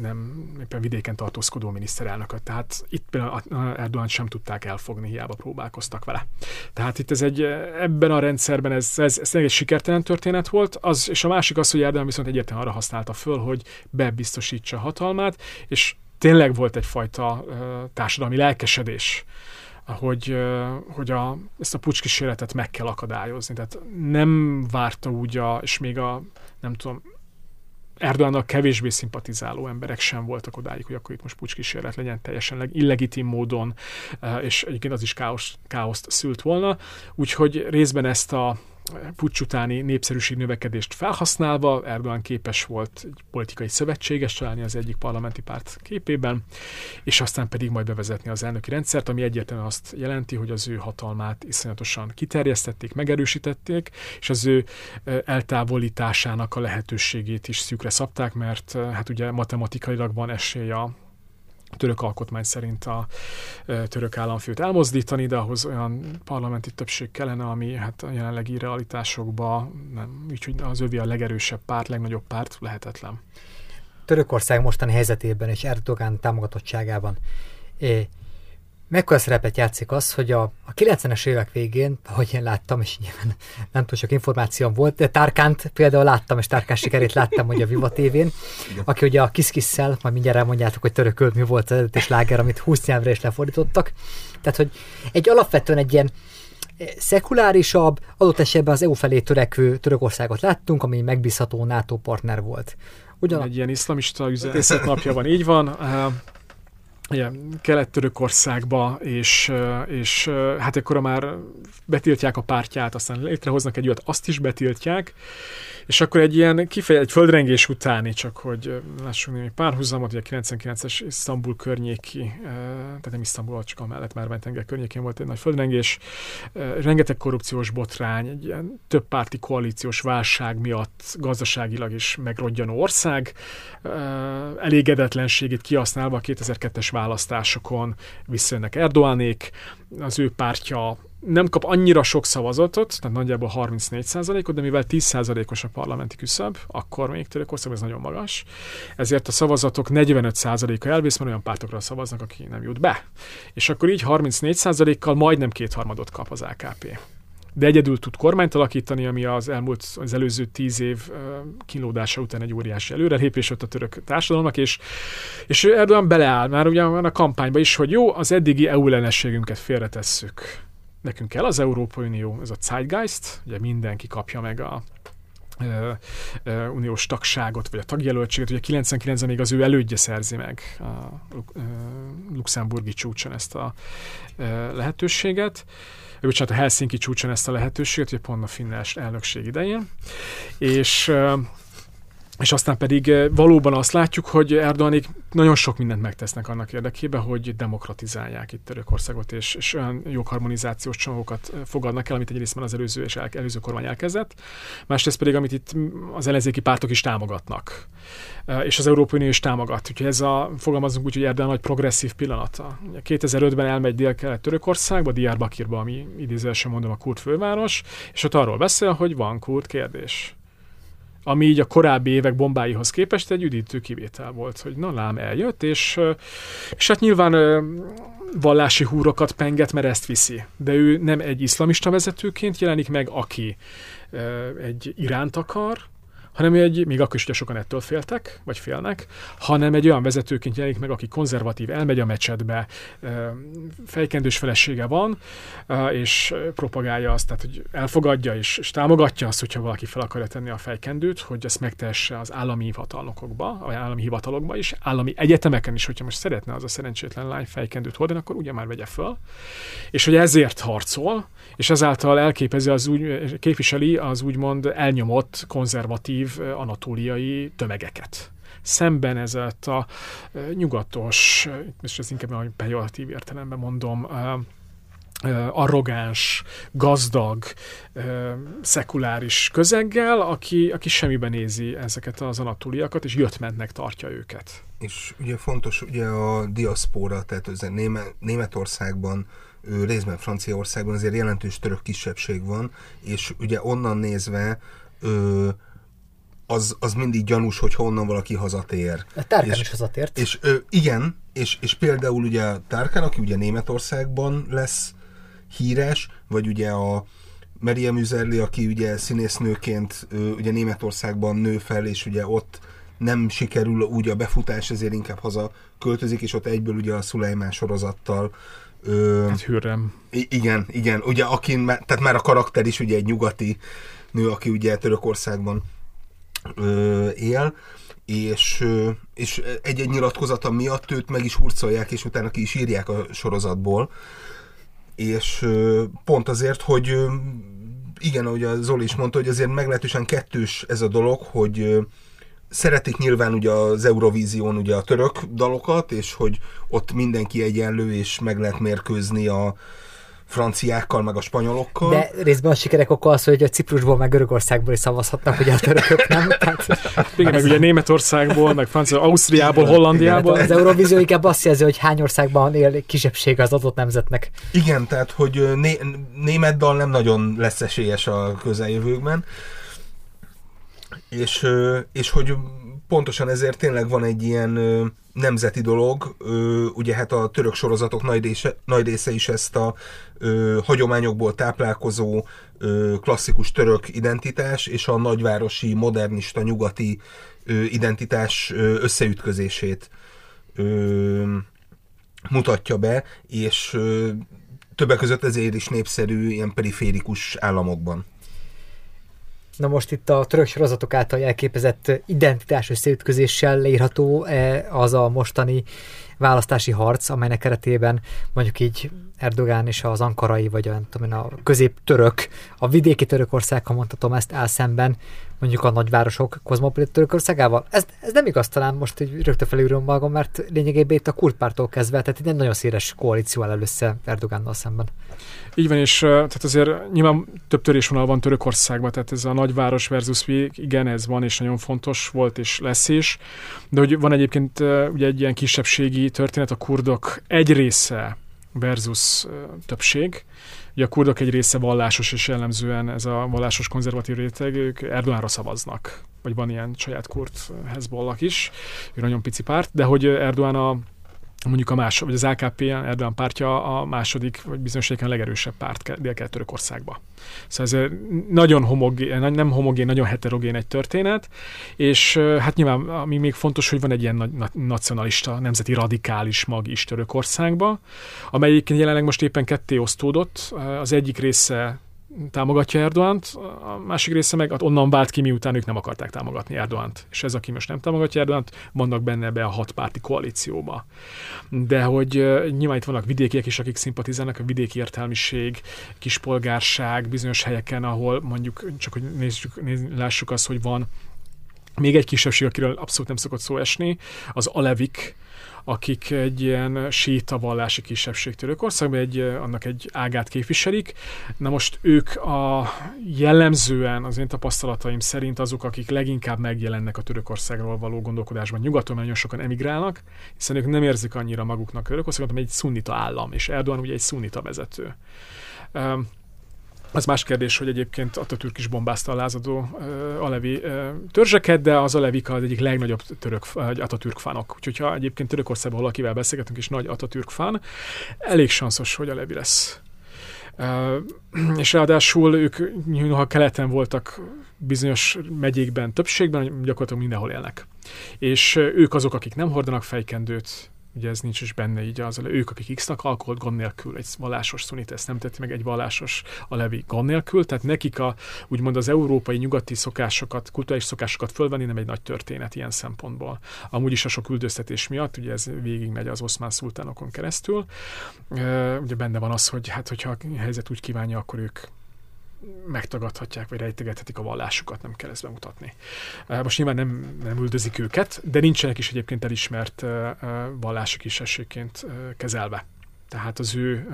nem éppen vidéken tartózkodó miniszterelnököt. Tehát itt például Erdogan sem tudták elfogni, hiába próbálkoztak vele. Tehát itt ez egy, ebben a rendszerben ez, ez, ez egy sikertelen történet volt, az, és a másik az, hogy Erdogan viszont egyértelműen arra használta föl, hogy bebiztosítsa hatalmát, és tényleg volt egyfajta társadalmi lelkesedés, hogy, hogy a, ezt a pucskísérletet meg kell akadályozni. Tehát nem várta úgy, a, és még a, nem tudom, Erdogannak kevésbé szimpatizáló emberek sem voltak odáig, hogy akkor itt most pucskísérlet legyen teljesen illegitim módon, és egyébként az is káosz, káoszt szült volna. Úgyhogy részben ezt a pucs utáni népszerűség növekedést felhasználva Erdogan képes volt egy politikai szövetséges találni az egyik parlamenti párt képében, és aztán pedig majd bevezetni az elnöki rendszert, ami egyértelműen azt jelenti, hogy az ő hatalmát iszonyatosan kiterjesztették, megerősítették, és az ő eltávolításának a lehetőségét is szűkre szabták, mert hát ugye matematikailag van a török alkotmány szerint a török államfőt elmozdítani, de ahhoz olyan parlamenti többség kellene, ami hát a jelenlegi realitásokban nem, úgyhogy az övi a legerősebb párt, legnagyobb párt lehetetlen. Törökország mostani helyzetében és Erdogan támogatottságában mekkora szerepet játszik az, hogy a, a 90-es évek végén, ahogy én láttam, és nyilván nem túl sok információm volt, de Tárkánt például láttam, és Tárkán sikerét láttam, hogy a Viva tévén, aki ugye a Kiszkisszel, majd mindjárt elmondjátok, hogy törököl mi volt az eredeti sláger, amit 20 nyelvre is lefordítottak. Tehát, hogy egy alapvetően egy ilyen eh, szekulárisabb, adott esetben az EU felé törekvő Törökországot láttunk, ami megbízható NATO partner volt. Ugyan... Egy ilyen iszlamista üzletészet napja van, így van ilyen Kelet-Törökországba, és, és hát akkor már betiltják a pártját, aztán létrehoznak egy olyat, azt is betiltják, és akkor egy ilyen kifeje, egy földrengés utáni, csak hogy lássunk némi párhuzamot, ugye a 99-es Isztambul környéki, tehát nem Isztambul, csak amellett már Bentenger környékén volt egy nagy földrengés, rengeteg korrupciós botrány, egy ilyen több párti koalíciós válság miatt gazdaságilag is megrodjanó ország, elégedetlenségét kihasználva a 2002-es választásokon visszajönnek Erdoánék, az ő pártja nem kap annyira sok szavazatot, tehát nagyjából 34%-ot, de mivel 10%-os a parlamenti küszöb, akkor még Törökország ez nagyon magas, ezért a szavazatok 45%-a elvész, mert olyan pártokra szavaznak, aki nem jut be. És akkor így 34%-kal majdnem kétharmadot kap az AKP de egyedül tud kormányt alakítani, ami az elmúlt, az előző tíz év kínlódása után egy óriási előrelépés ott a török társadalomnak, és, és Erdogan beleáll már ugye a kampányba is, hogy jó, az eddigi EU ellenességünket félretesszük. Nekünk kell az Európai Unió, ez a Zeitgeist, ugye mindenki kapja meg a uniós tagságot, vagy a tagjelöltséget, ugye 99-ben még az ő elődje szerzi meg a luxemburgi csúcson ezt a lehetőséget, bocsánat, a Helsinki csúcson ezt a lehetőséget, ugye pont a finnes elnökség idején, és és aztán pedig eh, valóban azt látjuk, hogy Erdoganék nagyon sok mindent megtesznek annak érdekében, hogy demokratizálják itt Törökországot, és, és olyan jogharmonizációs csomagokat eh, fogadnak el, amit egyrészt az előző és el, előző kormány elkezdett, másrészt pedig, amit itt az ellenzéki pártok is támogatnak, eh, és az Európai Unió is támogat. Úgyhogy ez a, fogalmazunk úgy, hogy Erdogan nagy progresszív pillanata. 2005-ben elmegy dél-kelet Törökországba, Diyarbakirba, ami idézősen mondom a kurt főváros, és ott arról beszél, hogy van kurt kérdés ami így a korábbi évek bombáihoz képest egy üdítő kivétel volt, hogy na lám eljött, és, és hát nyilván vallási húrokat penget, mert ezt viszi. De ő nem egy iszlamista vezetőként jelenik meg, aki egy Iránt akar, hanem egy, még akkor is ugye sokan ettől féltek, vagy félnek, hanem egy olyan vezetőként jelenik meg, aki konzervatív, elmegy a mecsetbe, fejkendős felesége van, és propagálja azt, tehát hogy elfogadja és, és támogatja azt, hogyha valaki fel akarja tenni a fejkendőt, hogy ezt megtehesse az állami hivatalnokokba, vagy állami hivatalokba is, állami egyetemeken is, hogyha most szeretne az a szerencsétlen lány fejkendőt hordani, akkor ugye már vegye föl. És hogy ezért harcol, és ezáltal elképezi az úgy, képviseli az úgymond elnyomott konzervatív anatóliai tömegeket szemben ezett a nyugatos, és ez inkább a pejoratív értelemben mondom, arrogáns, gazdag, szekuláris közeggel, aki, aki semmiben nézi ezeket az anatóliakat, és jött-mentnek tartja őket. És ugye fontos ugye a diaszpóra, tehát az Németországban, részben Franciaországban azért jelentős török kisebbség van, és ugye onnan nézve az, az mindig gyanús, hogy honnan valaki hazatér. A Tárkán és, is hazatért. És ö, igen, és, és például ugye Tárkán, aki ugye Németországban lesz híres, vagy ugye a Maria Müzerli, aki ugye színésznőként ö, ugye Németországban nő fel, és ugye ott nem sikerül úgy a befutás, ezért inkább haza költözik, és ott egyből ugye a Szulejmán sorozattal Ö, hát hűrem. Igen, igen. Ugye, akin, tehát már a karakter is ugye egy nyugati nő, aki ugye Törökországban él, és, és egy-egy nyilatkozata miatt őt meg is hurcolják, és utána ki is írják a sorozatból. És pont azért, hogy igen, ahogy a Zoli is mondta, hogy azért meglehetősen kettős ez a dolog, hogy szeretik nyilván ugye az Eurovízión ugye a török dalokat, és hogy ott mindenki egyenlő, és meg lehet mérkőzni a, franciákkal, meg a spanyolokkal. De részben a sikerek oka az, hogy a Ciprusból, meg Görögországból is szavazhatnak, ugye a törökök nem. Tehát, Igen, meg ugye Németországból, meg Francia, Ausztriából, Hollandiából. Az Eurovízió inkább azt jelzi, hogy hány országban él kisebbség az adott nemzetnek. Igen, tehát hogy né- német dal nem nagyon lesz esélyes a közeljövőkben. És, és hogy pontosan ezért tényleg van egy ilyen nemzeti dolog, ugye hát a török sorozatok nagy része, nagy része is ezt a hagyományokból táplálkozó klasszikus török identitás és a nagyvárosi, modernista, nyugati identitás összeütközését mutatja be, és többek között ezért is népszerű ilyen periférikus államokban. Na most itt a török sorozatok által elképezett identitás összeütközéssel leírható az a mostani választási harc, amelynek keretében mondjuk így Erdogán és az ankarai, vagy a, tudom én, a közép-török, a vidéki Törökország, ha mondhatom ezt szemben, mondjuk a nagyvárosok kozmopolit Törökországával. Ez, ez nem igaz talán most így rögtön felülről magam, mert lényegében itt a kurtpártól kezdve, tehát itt egy nagyon széles koalíció áll össze Erdogánnal szemben. Így van, és tehát azért nyilván több törésvonal van Törökországban, tehát ez a nagyváros versus vidék, igen, ez van, és nagyon fontos volt, és lesz is. De hogy van egyébként ugye egy ilyen kisebbségi történet, a kurdok egy része versus többség. Ugye a kurdok egy része vallásos, és jellemzően ez a vallásos konzervatív réteg, ők Erdogánra szavaznak. Vagy van ilyen saját kurd Hezbollah is, ő nagyon pici párt, de hogy Erdogan a mondjuk a más, vagy az AKP, Erdogan pártja a második, vagy bizonyos a legerősebb párt Dél-Kelet-Törökországba. Szóval ez nagyon homogén, nem homogén, nagyon heterogén egy történet, és hát nyilván ami még fontos, hogy van egy ilyen na- nacionalista, nemzeti radikális mag is Törökországba, amelyik jelenleg most éppen ketté osztódott. Az egyik része támogatja Erdoánt, a másik része meg onnan vált ki, miután ők nem akarták támogatni Erdoánt. És ez, aki most nem támogatja Erdoánt, vannak benne be a hatpárti koalícióba. De hogy nyilván itt vannak vidékiek is, akik szimpatizálnak, a vidéki értelmiség, kispolgárság, bizonyos helyeken, ahol mondjuk csak, hogy nézzük, néz, lássuk azt, hogy van még egy kisebbség, akiről abszolút nem szokott szó esni, az alevik, akik egy ilyen síta vallási kisebbség Törökországban, egy, annak egy ágát képviselik. Na most ők a jellemzően az én tapasztalataim szerint azok, akik leginkább megjelennek a Törökországról való gondolkodásban nyugaton, nagyon sokan emigrálnak, hiszen ők nem érzik annyira maguknak Törökországot, hanem egy szunnita állam, és Erdogan ugye egy szunnita vezető. Az más kérdés, hogy egyébként Atatürk is bombázta a lázadó uh, alevi uh, törzseket, de az alevika az egyik legnagyobb török uh, Atatürk fánok. Úgyhogy ha egyébként Törökországban valakivel beszélgetünk, és nagy Atatürk fán, elég sanszos, hogy alevi lesz. és ráadásul ők, ha keleten voltak bizonyos megyékben többségben, gyakorlatilag mindenhol élnek. És ők azok, akik nem hordanak fejkendőt, ugye ez nincs is benne így az, ők, akik X-nak alkoholt gond nélkül, egy vallásos szunit ezt nem tetti meg, egy vallásos a levi gond nélkül, tehát nekik a, úgymond az európai nyugati szokásokat, kulturális szokásokat fölvenni nem egy nagy történet ilyen szempontból. Amúgy is a sok üldöztetés miatt, ugye ez végigmegy az oszmán szultánokon keresztül. Ugye benne van az, hogy hát hogyha a helyzet úgy kívánja, akkor ők megtagadhatják, vagy rejtegethetik a vallásukat, nem kell ezt bemutatni. Most nyilván nem, nem üldözik őket, de nincsenek is egyébként elismert vallási kisességként kezelve. Tehát az ő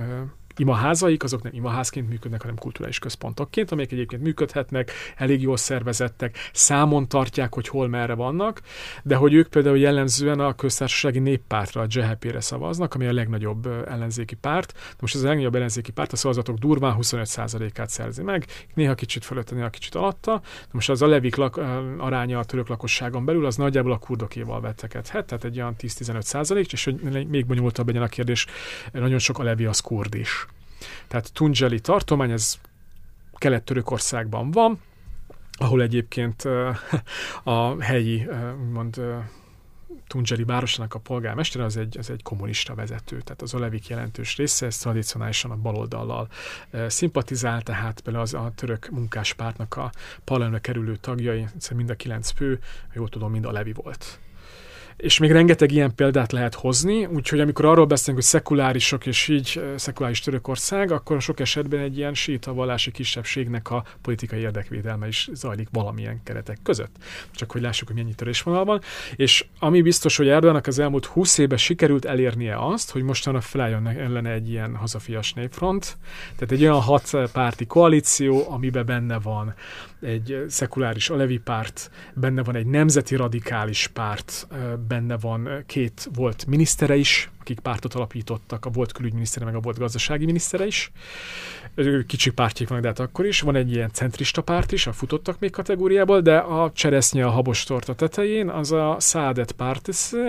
imaházaik, azok nem imaházként működnek, hanem kulturális központokként, amelyek egyébként működhetnek, elég jól szervezettek, számon tartják, hogy hol merre vannak, de hogy ők például jellemzően a köztársasági néppártra, a JHP-re szavaznak, ami a legnagyobb ellenzéki párt. De most az a legnagyobb ellenzéki párt a szavazatok durván 25%-át szerzi meg, néha kicsit fölötte, néha kicsit alatta. Most az a levik lak, aránya a török lakosságon belül, az nagyjából a kurdokéval vettekedhet, tehát egy olyan 10-15 százalék, és hogy még bonyolultabb legyen a kérdés, nagyon sok a levi az kurd is. Tehát Tunjeli tartomány, ez Kelet-Törökországban van, ahol egyébként a helyi, mond Tunjeli városának a polgármestere az egy, az egy kommunista vezető, tehát az Olevik jelentős része, ez tradicionálisan a baloldallal szimpatizál, tehát például az a török munkáspártnak a parlamentre kerülő tagjai, mind a kilenc fő, jól tudom, mind a Levi volt és még rengeteg ilyen példát lehet hozni, úgyhogy amikor arról beszélünk, hogy szekulárisok és így szekuláris Törökország, akkor sok esetben egy ilyen síta vallási kisebbségnek a politikai érdekvédelme is zajlik valamilyen keretek között. Csak hogy lássuk, hogy mennyi törésvonal van. És ami biztos, hogy Erdoganak az elmúlt 20 évben sikerült elérnie azt, hogy mostanra felálljon ellene egy ilyen hazafias népfront, tehát egy olyan hat párti koalíció, amiben benne van egy szekuláris alevi párt, benne van egy nemzeti radikális párt, benne van két volt minisztere is, akik pártot alapítottak, a volt külügyminisztere, meg a volt gazdasági minisztere is. Kicsi pártjék van, de hát akkor is. Van egy ilyen centrista párt is, a futottak még kategóriából, de a cseresznye a habostort a tetején, az a Szádet párt,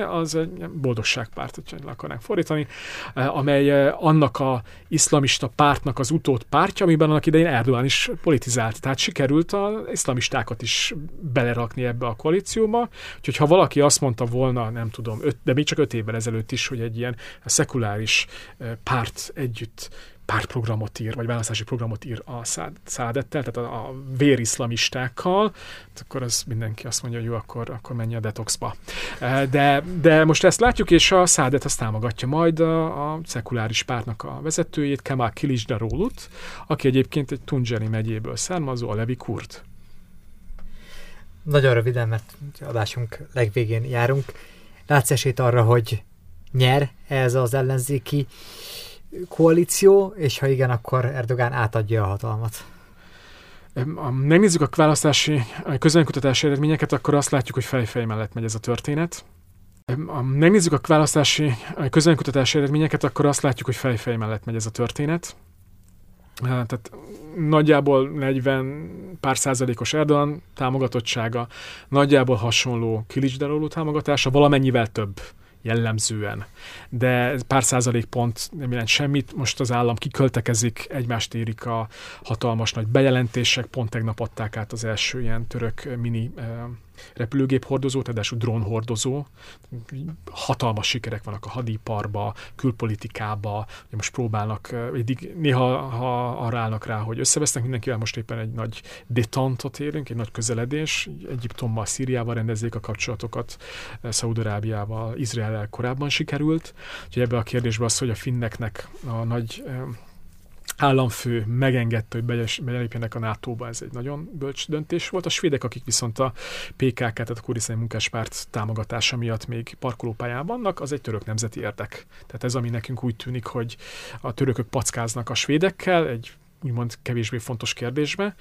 az egy boldogságpárt, hogy le akarnánk fordítani, amely annak a iszlamista pártnak az utót pártja, amiben annak idején Erdogan is politizált. Tehát sikerült az iszlamistákat is belerakni ebbe a koalícióba. Úgyhogy ha valaki azt mondta volna, nem tudom, öt, de még csak öt évvel ezelőtt is, hogy egy ilyen szekuláris párt együtt pártprogramot ír, vagy választási programot ír a szádettel, tehát a, a vériszlamistákkal, hát akkor az mindenki azt mondja, hogy jó, akkor, akkor menj a detoxba. De, de most ezt látjuk, és a szádet azt támogatja majd a, a szekuláris pártnak a vezetőjét, Kemal Kilicdarolut, aki egyébként egy Tunjeli megyéből származó, a Levi Kurd. Nagyon röviden, mert adásunk legvégén járunk. Látsz esélyt arra, hogy nyer ez az ellenzéki koalíció, és ha igen, akkor Erdogán átadja a hatalmat. Ha megnézzük a választási közönkutatási eredményeket, akkor azt látjuk, hogy fejfej mellett megy ez a történet. Ha megnézzük a választási közönkutatási eredményeket, akkor azt látjuk, hogy fejfej mellett megy ez a történet. Tehát nagyjából 40 pár százalékos Erdogan támogatottsága, nagyjából hasonló Kilicsdaroló támogatása, valamennyivel több jellemzően. De pár százalék pont nem jelent semmit, most az állam kiköltekezik, egymást érik a hatalmas nagy bejelentések, pont tegnap adták át az első ilyen török mini repülőgép hordozó, tehát drónhordozó. Hatalmas sikerek vannak a hadiparba, külpolitikába, most próbálnak, eddig néha ha arra állnak rá, hogy összevesznek mindenkivel, most éppen egy nagy detantot érünk, egy nagy közeledés. Egyiptommal, Szíriával rendezzék a kapcsolatokat, Szaudarábiával, Izrael korábban sikerült. Úgyhogy ebbe a kérdésbe az, hogy a finneknek a nagy államfő megengedte, hogy belépjenek a NATO-ba, ez egy nagyon bölcs döntés volt. A svédek, akik viszont a PKK, tehát a kurdisztani munkáspárt támogatása miatt még parkolópályán vannak, az egy török nemzeti érdek. Tehát ez, ami nekünk úgy tűnik, hogy a törökök packáznak a svédekkel, egy úgymond kevésbé fontos kérdésbe,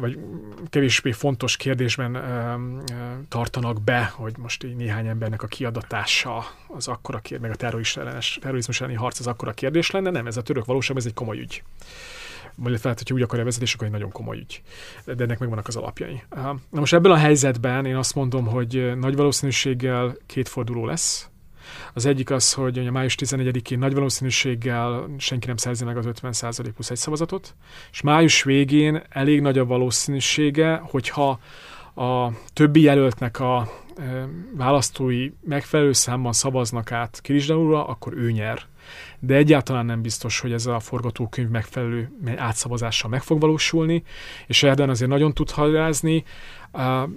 vagy kevésbé fontos kérdésben tartanak be, hogy most így néhány embernek a kiadatása az akkora kérdés, meg a terrorizmus elleni harc az akkora kérdés lenne, nem, ez a török valóság, ez egy komoly ügy vagy lehet, hogyha úgy akarja vezetés, akkor egy nagyon komoly ügy. De ennek megvannak az alapjai. Na most ebben a helyzetben én azt mondom, hogy nagy valószínűséggel két forduló lesz, Az egyik az, hogy a május 11-én nagy valószínűséggel senki nem szerzi meg az 50% plusz egy szavazatot, és május végén elég nagy a valószínűsége, hogyha a többi jelöltnek a választói megfelelő számban szavaznak át Kirisdaúra, akkor ő nyer. De egyáltalán nem biztos, hogy ez a forgatókönyv megfelelő átszavazással meg fog valósulni, és Erdogan azért nagyon tud halázni.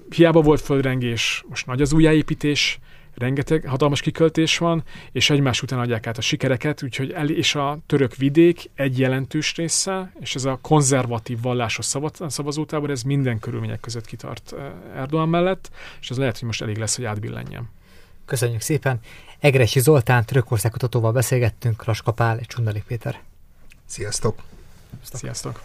Hiába volt földrengés, most nagy az újjáépítés, rengeteg hatalmas kiköltés van, és egymás után adják át a sikereket, úgyhogy el, és a török vidék egy jelentős része, és ez a konzervatív vallásos szavazótábor, ez minden körülmények között kitart Erdogan mellett, és ez lehet, hogy most elég lesz, hogy átbillenjen. Köszönjük szépen! Egresi Zoltán, Törökország kutatóval beszélgettünk, Laskapál és Csundalik Péter. Sziasztok! Sziasztok!